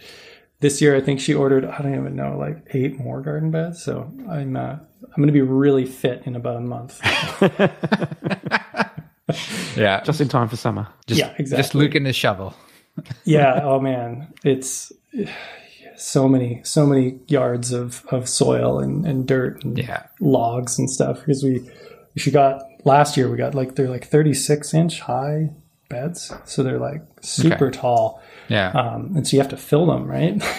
this year I think she ordered. I don't even know, like eight more garden beds. So I'm uh, I'm gonna be really fit in about a month. yeah, Just in time for summer. just, yeah, exactly. Just Luke and his shovel. yeah oh man it's so many so many yards of of soil and, and dirt and Yeah. logs and stuff because we she got last year we got like they're like 36 inch high beds so they're like super tall Yeah, um, and so you have to fill them right?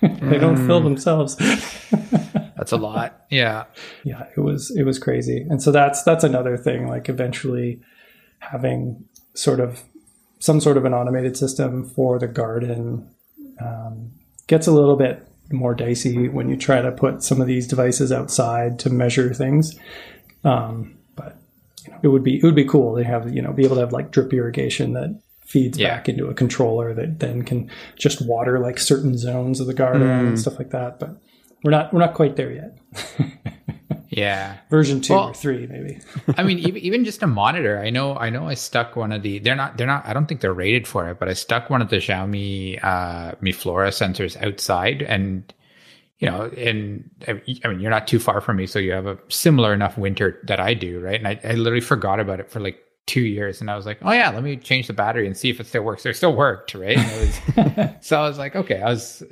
They don't fill themselves. That's a lot. Yeah, yeah it was it was crazy. And so that's that's another thing like eventually having sort of some sort of an automated system for the garden um, gets a little bit more dicey when you try to put some of these devices outside to measure things. Um, but you know, it would be it would be cool to have you know be able to have like drip irrigation that feeds Yeah. back into a controller that then can just water like certain zones of the garden and stuff like that but we're not we're not quite there yet yeah. version two Well- or three maybe I mean, even even just a monitor. I know, I know. I stuck one of the. They're not. They're not. I don't think they're rated for it, but I stuck one of the Xiaomi uh, Mi Flora sensors outside, and you know, and I mean, you're not too far from me, so you have a similar enough winter that I do, right? And I, I literally forgot about it for like two years, and I was like, oh yeah, let me change the battery and see if it still works. It still worked, right? And it was, so I was like, okay, I was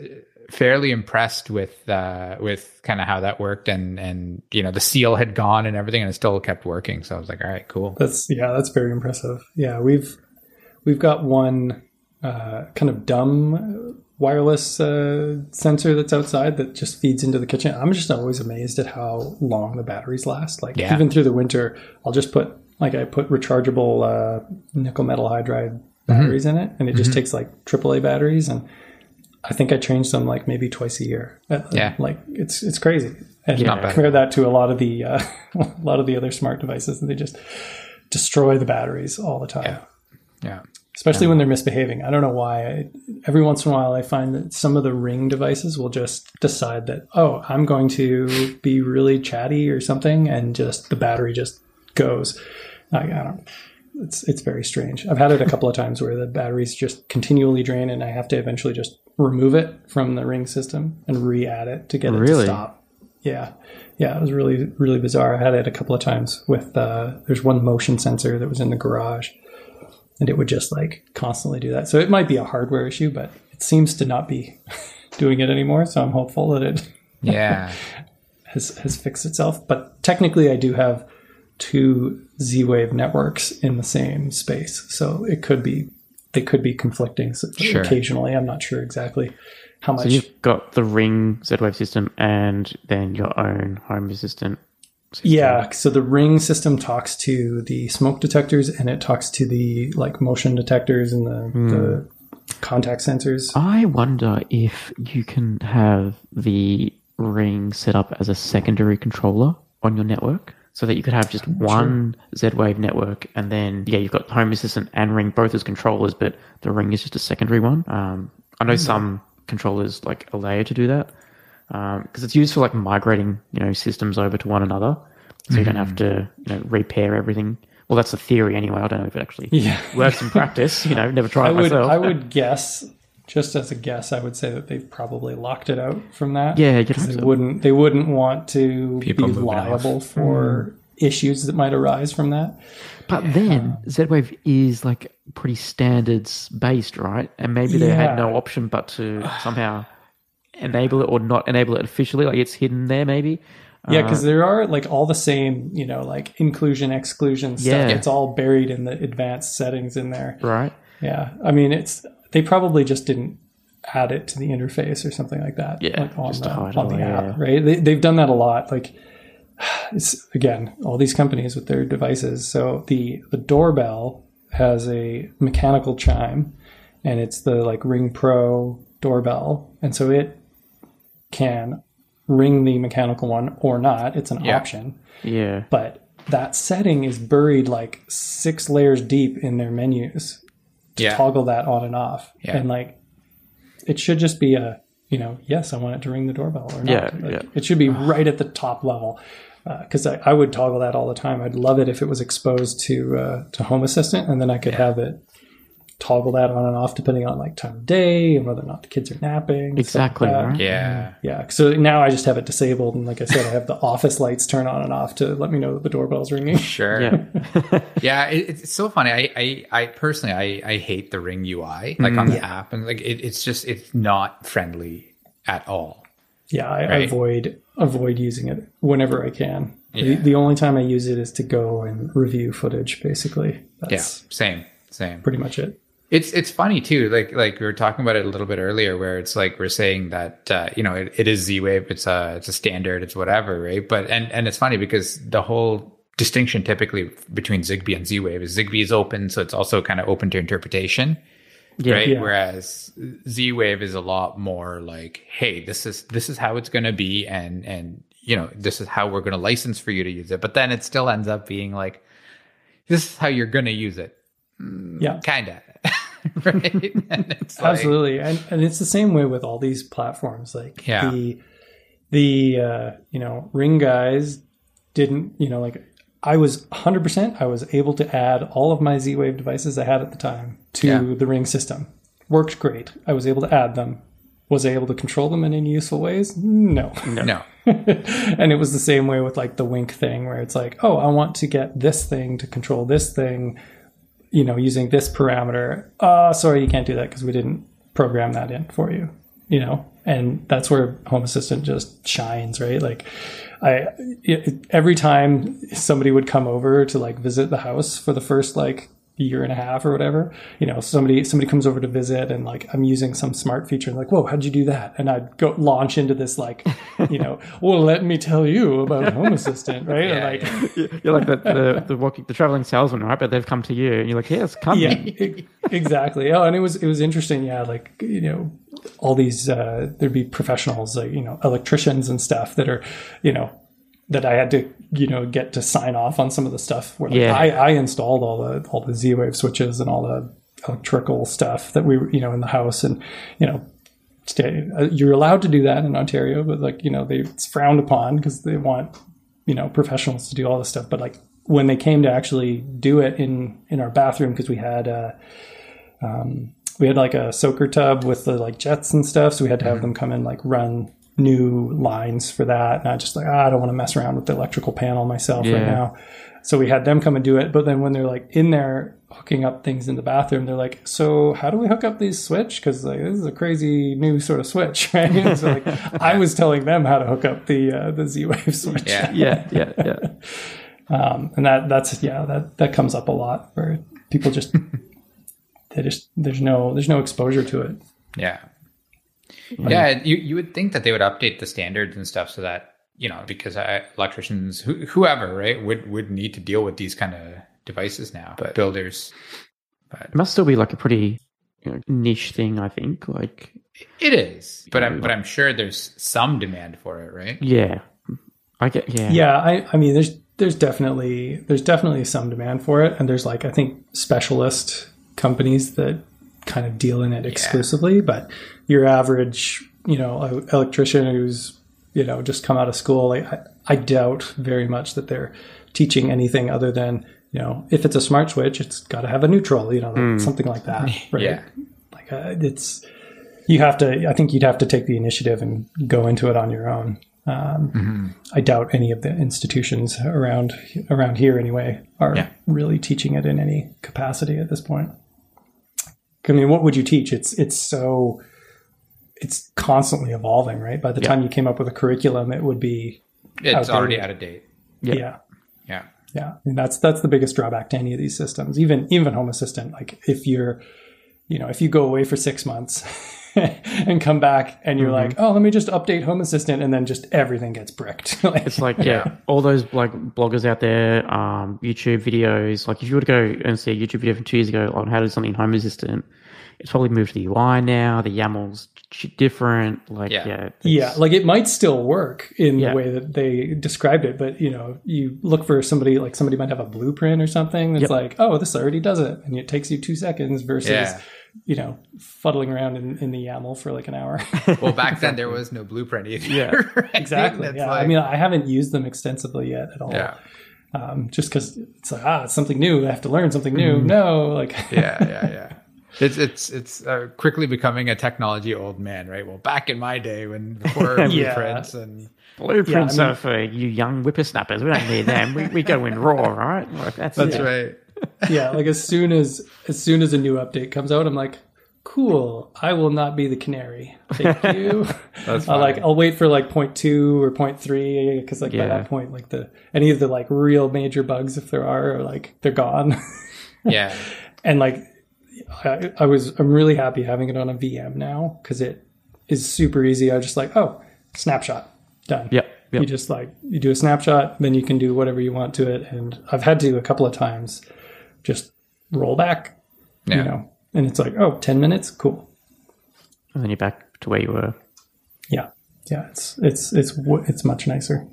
fairly impressed with uh with kind of how that worked and and you know the seal had gone and everything and it still kept working so i was like all right cool That's yeah, that's very impressive. Yeah, we've we've got one uh, kind of dumb wireless uh, sensor that's outside that just feeds into the kitchen. I'm just always amazed at how long the batteries last. Like Yeah. even through the winter, I'll just put like I put rechargeable uh, nickel metal hydride batteries in it, and it just takes like AAA batteries and. I think I change them like maybe twice a year. Uh, Yeah. like it's it's crazy. And bad. compare that to a lot of the uh, a lot of the other smart devices, and they just destroy the batteries all the time. Yeah. yeah Especially when they're misbehaving. I don't know why. I, every once in a while, I find that some of the Ring devices will just decide that, oh, I'm going to be really chatty or something, and just the battery just goes. I, I don't. It's it's very strange. I've had it a couple of times where the batteries just continually drain, and I have to eventually just remove it from the Ring system and re-add it to get it Really? to stop. Yeah, yeah, it was really really bizarre. I had it a couple of times with. Uh, there's one motion sensor that was in the garage, and it would just like constantly do that. So it might be a hardware issue, but it seems to not be doing it anymore. So I'm hopeful that it yeah has has fixed itself. But technically, I do have two Z-Wave networks in the same space, so it could be they could be conflicting Sure. occasionally. I'm not sure exactly how much. So you've got the Ring Z-Wave system and then your own Home Assistant. System. Yeah, so the ring system talks to the smoke detectors and it talks to the like motion detectors and the, hmm. the contact sensors. I wonder if you can have the Ring set up as a secondary controller on your network. So that you could have just one Z-Wave network, and then yeah, you've got Home Assistant and Ring both as controllers, but the Ring is just a secondary one. Um, I know hmm. some controllers like allow you to do that um, because it's used for like migrating you know systems over to one another, so you don't have hmm. to you know repair everything. Well, that's the theory anyway. I don't know if it actually Yeah. works in practice. You know, never tried I would myself. I would guess just as a guess, I would say that they've probably locked it out from that. Yeah, you'd 'Cause they so. wouldn't. They wouldn't want to People be moving off. liable for issues that might arise from that. But then Z-Wave is like pretty standards based, right? And maybe they had no option but to somehow enable it or not enable it officially. Like it's hidden there, maybe. Yeah, Uh, because there are like all the same, you know, like inclusion, exclusion stuff. Yeah. It's all buried in the advanced settings in there. right. Yeah, I mean, it's they probably just didn't add it to the interface or something like that. Yeah, like on the on the app, yeah. right? They, they've done that a lot. Like, it's again all these companies with their devices. So the the doorbell has a mechanical chime, and it's the like Ring Pro doorbell, and so it can ring the mechanical one or not. It's an Yeah. option Yeah. but that setting is buried like six layers deep in their menus to Yeah. toggle that on and off. Yeah. And like, it should just be a, you know, yes, I want it to ring the doorbell or not. Yeah, Like, yeah. It should be right at the top level. Because I, I would toggle that all the time. I'd love it if it was exposed to uh, to Home Assistant, and then I could have it toggle that on and off depending on like time of day and whether or not the kids are napping. and stuff like Exactly, right? Yeah. Yeah. So uh, now I just have it disabled, and like I said, I have the office lights turn on and off to let me know that the doorbell's ringing. Sure. Yeah. Yeah, it, it's so funny. I, I, I personally, I, I hate the Ring UI, like on mm. the app, and like it, it's just it's not friendly at all. Yeah, I, I Right. avoid avoid using it whenever I can. The, Yeah. the only time I use it is to go and review footage. Basically, Yeah, that's same, same. pretty much it. It's it's funny too. Like like we were talking about it a little bit earlier, where it's like we're saying that uh, you know it, it is Z Wave. It's a it's a standard. It's whatever, right? But and and it's funny because the whole distinction typically between Zigbee and Z Wave is Zigbee is open, so it's also kind of open to interpretation. Yeah. right? Yeah. Whereas Z Wave is a lot more like, hey, this is this is how it's going to be, and and you know this is how we're going to license for you to use it. But then it still ends up being like, this is how you're going to use it, Yeah, kind of, right? And it's like- absolutely, and and it's the same way with all these platforms. Like Yeah. the the uh, you know Ring guys didn't you know like I was 100% I was able to add all of my Z Wave devices I had at the time to Yeah. the Ring system. Worked great. I was able to add them. Was I able to control them in any useful ways? No. No, and it was the same way with like the wink thing where it's like, oh, I want to get this thing to control this thing, you know, using this parameter. Uh, sorry, you can't do that because we didn't program that in for you, you know? And that's where Home Assistant just shines, right? Like, I, it, every time somebody would come over to like visit the house for the first like year and a half or whatever, you know, somebody somebody comes over to visit and like I'm using some smart feature and like, whoa, how'd you do that? And I'd go launch into this like, you know, well, let me tell you about Home Assistant, right? Yeah, like, You're like the the, the walking the traveling salesman, right? But they've come to you, and you're like, "Yes, come." yeah, exactly. Oh, and it was it was interesting. Yeah, like you know, all these uh, there'd be professionals like you know electricians and stuff that are, you know, that I had to you know get to sign off on some of the stuff. Where like, Yeah. I I installed all the all the Z Wave switches and all the electrical stuff that we were you know in the house and you know. Stay, uh, you're allowed to do that in Ontario, but like you know, they, it's frowned upon because they want you know professionals to do all this stuff. But like when they came to actually do it in in our bathroom because we had uh, um, we had like a soaker tub with the like jets and stuff, so we had to have them come and like run new lines for that. And I just like ah, I don't want to mess around with the electrical panel myself right now. So we had them come and do it. But then when they're like in there hooking up things in the bathroom, they're like, "So how do we hook up these switch? Because like this is a crazy new sort of switch, right?" So like I was telling them how to hook up the uh, the Z Wave switch. yeah, yeah, yeah, yeah. Um, and that that's yeah that that comes up a lot where people just they just there's no there's no exposure to it. yeah, yeah. You you would think that they would update the standards and stuff so that you know because uh, electricians, who, whoever, right, would would need to deal with these kind of devices now. But builders, It must still be like a pretty you know, niche thing. I think. Like, it is. But I'm but I'm sure there's some demand for it, right? yeah, I get. Yeah, Yeah, I I mean there's there's definitely there's definitely some demand for it, and there's like I think specialist companies that kind of deal in it exclusively, but your average you know electrician who's you know just come out of school, like, I, I doubt very much that they're teaching anything other than you know if it's a smart switch, it's got to have a neutral, you know, like something like that, right? Yeah. like uh, it's you have to. I think you'd have to take the initiative and go into it on your own. Um, I doubt any of the institutions around around here, anyway, are Yeah. really teaching it in any capacity at this point. I mean, what would you teach? It's it's so it's constantly evolving, right? By the Yeah. time you came up with a curriculum, it would be It's Outdated. already out of date. Yeah. yeah. Yeah. Yeah, I mean, that's that's the biggest drawback to any of these systems. Even even Home Assistant, like if you're, you know, if you go away for six months and come back and you're like, oh, let me just update Home Assistant, and then just everything gets bricked. Like, It's like yeah, all those like bloggers out there, um, YouTube videos. Like if you were to go and see a YouTube video from two years ago on how to do something in Home Assistant, it's probably moved to the UI now. The YAML's different. Like Yeah. yeah, yeah, like it might still work in Yeah. the way that they described it, but you know, you look for somebody like somebody might have a blueprint or something that's Yep. like, oh, this already does it, and it takes you two seconds versus. Yeah. You know, fuddling around in, in the YAML for like an hour. Well, back then there was no blueprint either. Yeah. right? exactly. Yeah. like- I mean, I haven't used them extensively yet at all. yeah. um, just because it's like ah, it's something new. I have to learn something new. No, like yeah, yeah, yeah. It's it's it's uh, quickly becoming a technology old man, right? Well, back in my day when before Yeah. blueprints and Blueprints Yeah, I mean- are for you young whippersnappers. We don't need them. we, we go in raw, right? Like, that's that's it. right. Yeah, like as soon as as soon as a new update comes out, I'm like, cool. I will not be the canary. Thank you. That's I like. I'll wait for like point two or point three because like by that point, like the any of the like real major bugs, if there are, are like they're gone. Yeah, and like I, I was i'm really happy having it on a vm now because it is super easy i just like oh snapshot done Yep. Yep. you just like you do a snapshot then you can do whatever you want to it and i've had to a couple of times just roll back yeah, you know and it's like oh 10 minutes cool and then you're back to where you were. yeah yeah it's it's it's it's much nicer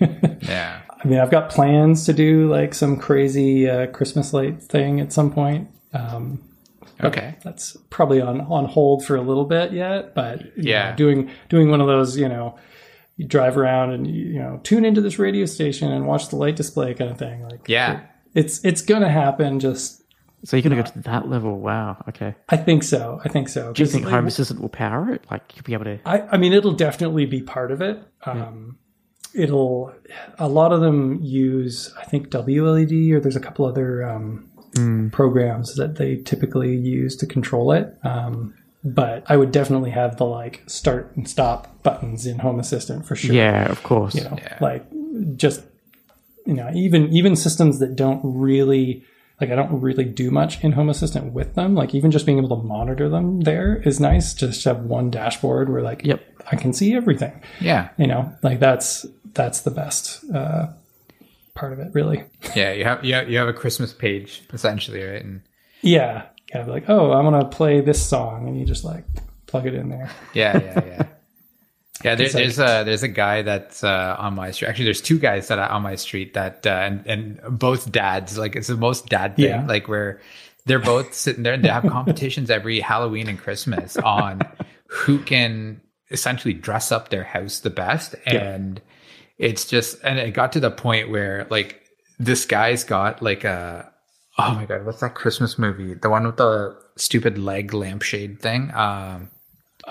yeah. I mean, I've got plans to do like some crazy uh, Christmas light thing at some point. Um, Okay. that's probably on on hold for a little bit yet. But Yeah. know, doing doing one of those, you know, you drive around and you, you know tune into this radio station and watch the light display kind of thing. Like, Yeah. It's it's gonna happen. Just So you're going to go to that level. Wow. Okay. I think so. I think so. Do you think like, Home Assistant will power it? Like you'll be able to. I, I mean, it'll definitely be part of it. Um, It'll, a lot of them use, I think, WLED, or there's a couple other um, programs that they typically use to control it. Um, but I would definitely have the like start and stop buttons in Home Assistant for sure. Yeah, of course. You know, Yeah. like just, you know, even even systems that don't really like I don't really do much in Home Assistant with them. Like even just being able to monitor them there is nice. Just to have one dashboard where like Yep. I can see everything. Yeah. You know, like that's that's the best uh, part of it, really. Yeah. You have you have, you have a Christmas page essentially, right? And Yeah, yeah. Like, oh, I want to play this song, and you just like plug it in there. yeah, yeah, yeah. Yeah, there, It's like- there's a there's a guy that's uh, on my street. Actually, there's two guys that are on my street that uh, and and both dads. Like it's the most dad thing. Yeah. Like where they're both sitting there and they have competitions every Halloween and Christmas on who can essentially dress up their house the best. And it's just and it got to the point where like this guy's got like a oh my god, what's that Christmas movie? The one with the stupid leg lampshade thing. Um,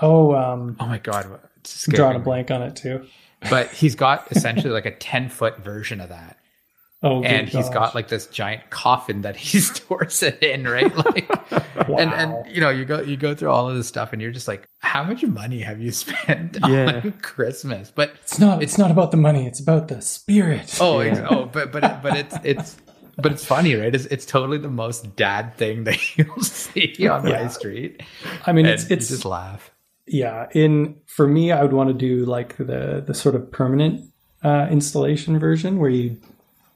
Oh, um, oh my god, it's a blank on it too. but he's got essentially like a 10 foot version of that Oh, and he's gosh. got like this giant coffin that he stores it in right like and Wow. and you know you go you go through all of this stuff and you're just like how much money have you spent Yeah. on christmas but It's not. It's not about the money. It's about the spirit. oh ex- oh but but it, but it's it's but it's funny right it's, it's totally the most dad thing that you'll see on Yeah. my street I mean, and it's you it's just laugh yeah. In for me, I would want to do like the the sort of permanent uh, installation version where you,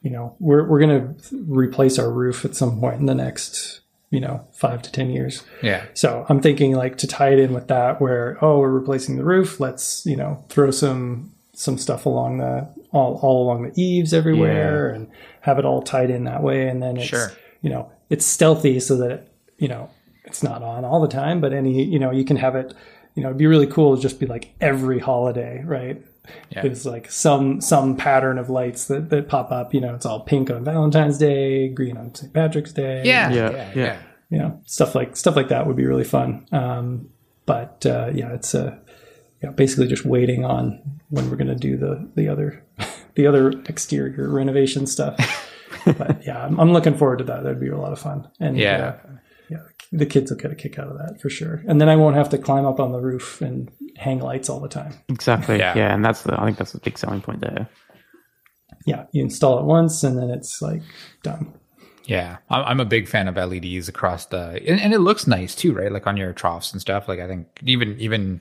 you know, we're we're gonna replace our roof at some point in the next, you know, five to ten years. yeah So I'm thinking like to tie it in with that, where oh we're replacing the roof, let's you know throw some some stuff along the all all along the eaves everywhere and have it all tied in that way, and then it's Sure. you know it's stealthy so that you know it's not on all the time, but any you know you can have it. You know, it'd be really cool to just be like every holiday, right? Yeah. There's like some some pattern of lights that, that pop up. You know, it's all pink on Valentine's Day, green on St. Patrick's Day yeah Yeah, yeah yeah. yeah you know stuff like stuff like that would be really fun um but uh, yeah, it's uh, yeah, basically just waiting on when we're going to do the the other the other exterior renovation stuff. but yeah, I'm, I'm, looking forward to that. That'd be a lot of fun. And yeah, uh, yeah, the kids will get a kick out of that for sure. And then I won't have to climb up on the roof and hang lights all the time. Exactly. Yeah, yeah and that's the I think that's the big selling point there. Yeah, you install it once and then it's like done. Yeah, I'm a big fan of LEDs across the, and, and, it looks nice too, right? Like on your troughs and stuff. Like I think even even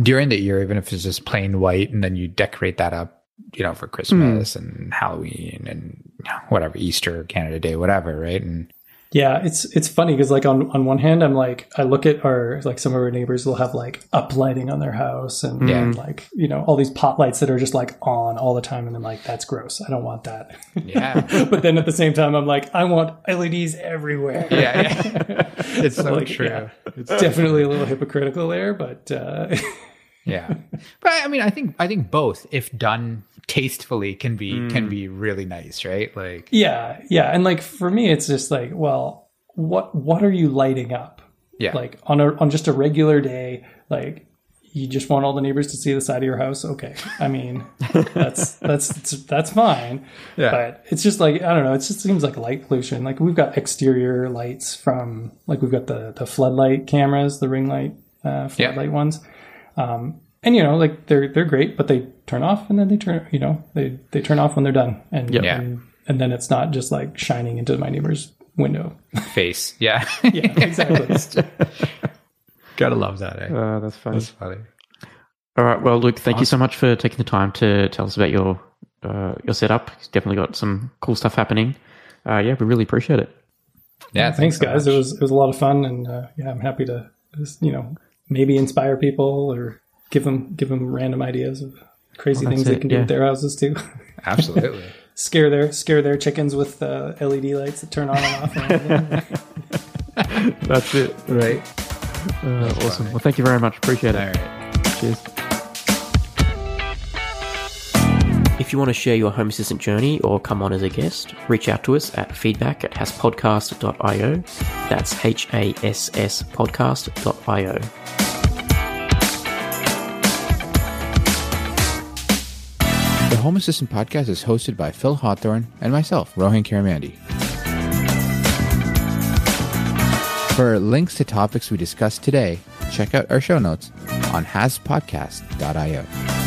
during the year, even if it's just plain white, and then you decorate that up, you know, for Christmas mm. and Halloween and you know, whatever Easter, Canada Day, whatever, right? And yeah, it's it's funny because like on on one hand, I'm like I look at our like some of our neighbors will have like uplighting on their house and, yeah. and like you know all these pot lights that are just like on all the time, and I'm like that's gross. I don't want that. Yeah. but then at the same time, I'm like I want LEDs everywhere. Yeah, yeah. it's so, so like, true. Yeah, it's definitely a little hypocritical there, but. uh yeah but i mean i think i think both if done tastefully can be mm. can be really nice right? Like yeah yeah. And like for me it's just like well what what are you lighting up? Yeah. Like on a on just a regular day like you just want all the neighbors to see the side of your house? Okay. I mean that's that's that's fine. Yeah. but it's just like i don't know it just seems like light pollution. Like we've got exterior lights from like we've got the the floodlight cameras the ring light uh, floodlight yeah. ones. Um, and you know, like they're they're great, but they turn off and then they turn, you know, they they turn off when they're done, and yep. and, and then it's not just like shining into my neighbor's window face. Yeah, yeah, exactly. Gotta love that. Eh? Uh, that's funny. That's funny. All right. Well, Luke, thank awesome. you so much for taking the time to tell us about your uh, your setup. You've definitely got some cool stuff happening. Uh, yeah, we really appreciate it. Yeah, thanks, thanks so guys. Much. It was it was a lot of fun, and uh, yeah, I'm happy to you know maybe inspire people or give them give them random ideas of crazy well, things it, they can do yeah. with their houses too. Absolutely. scare their scare their chickens with uh, LED lights that turn on and off. And That's it. Right. Uh, awesome. Funny. Well, thank you very much. Appreciate it. All right. Cheers. If you want to share your Home Assistant journey or come on as a guest, reach out to us at feedback at hasspodcast.io. That's H A S S podcast.io. The Home Assistant podcast is hosted by Phil Hawthorne and myself, Rohan Karamandi. For links to topics we discussed today, check out our show notes on hasspodcast.io.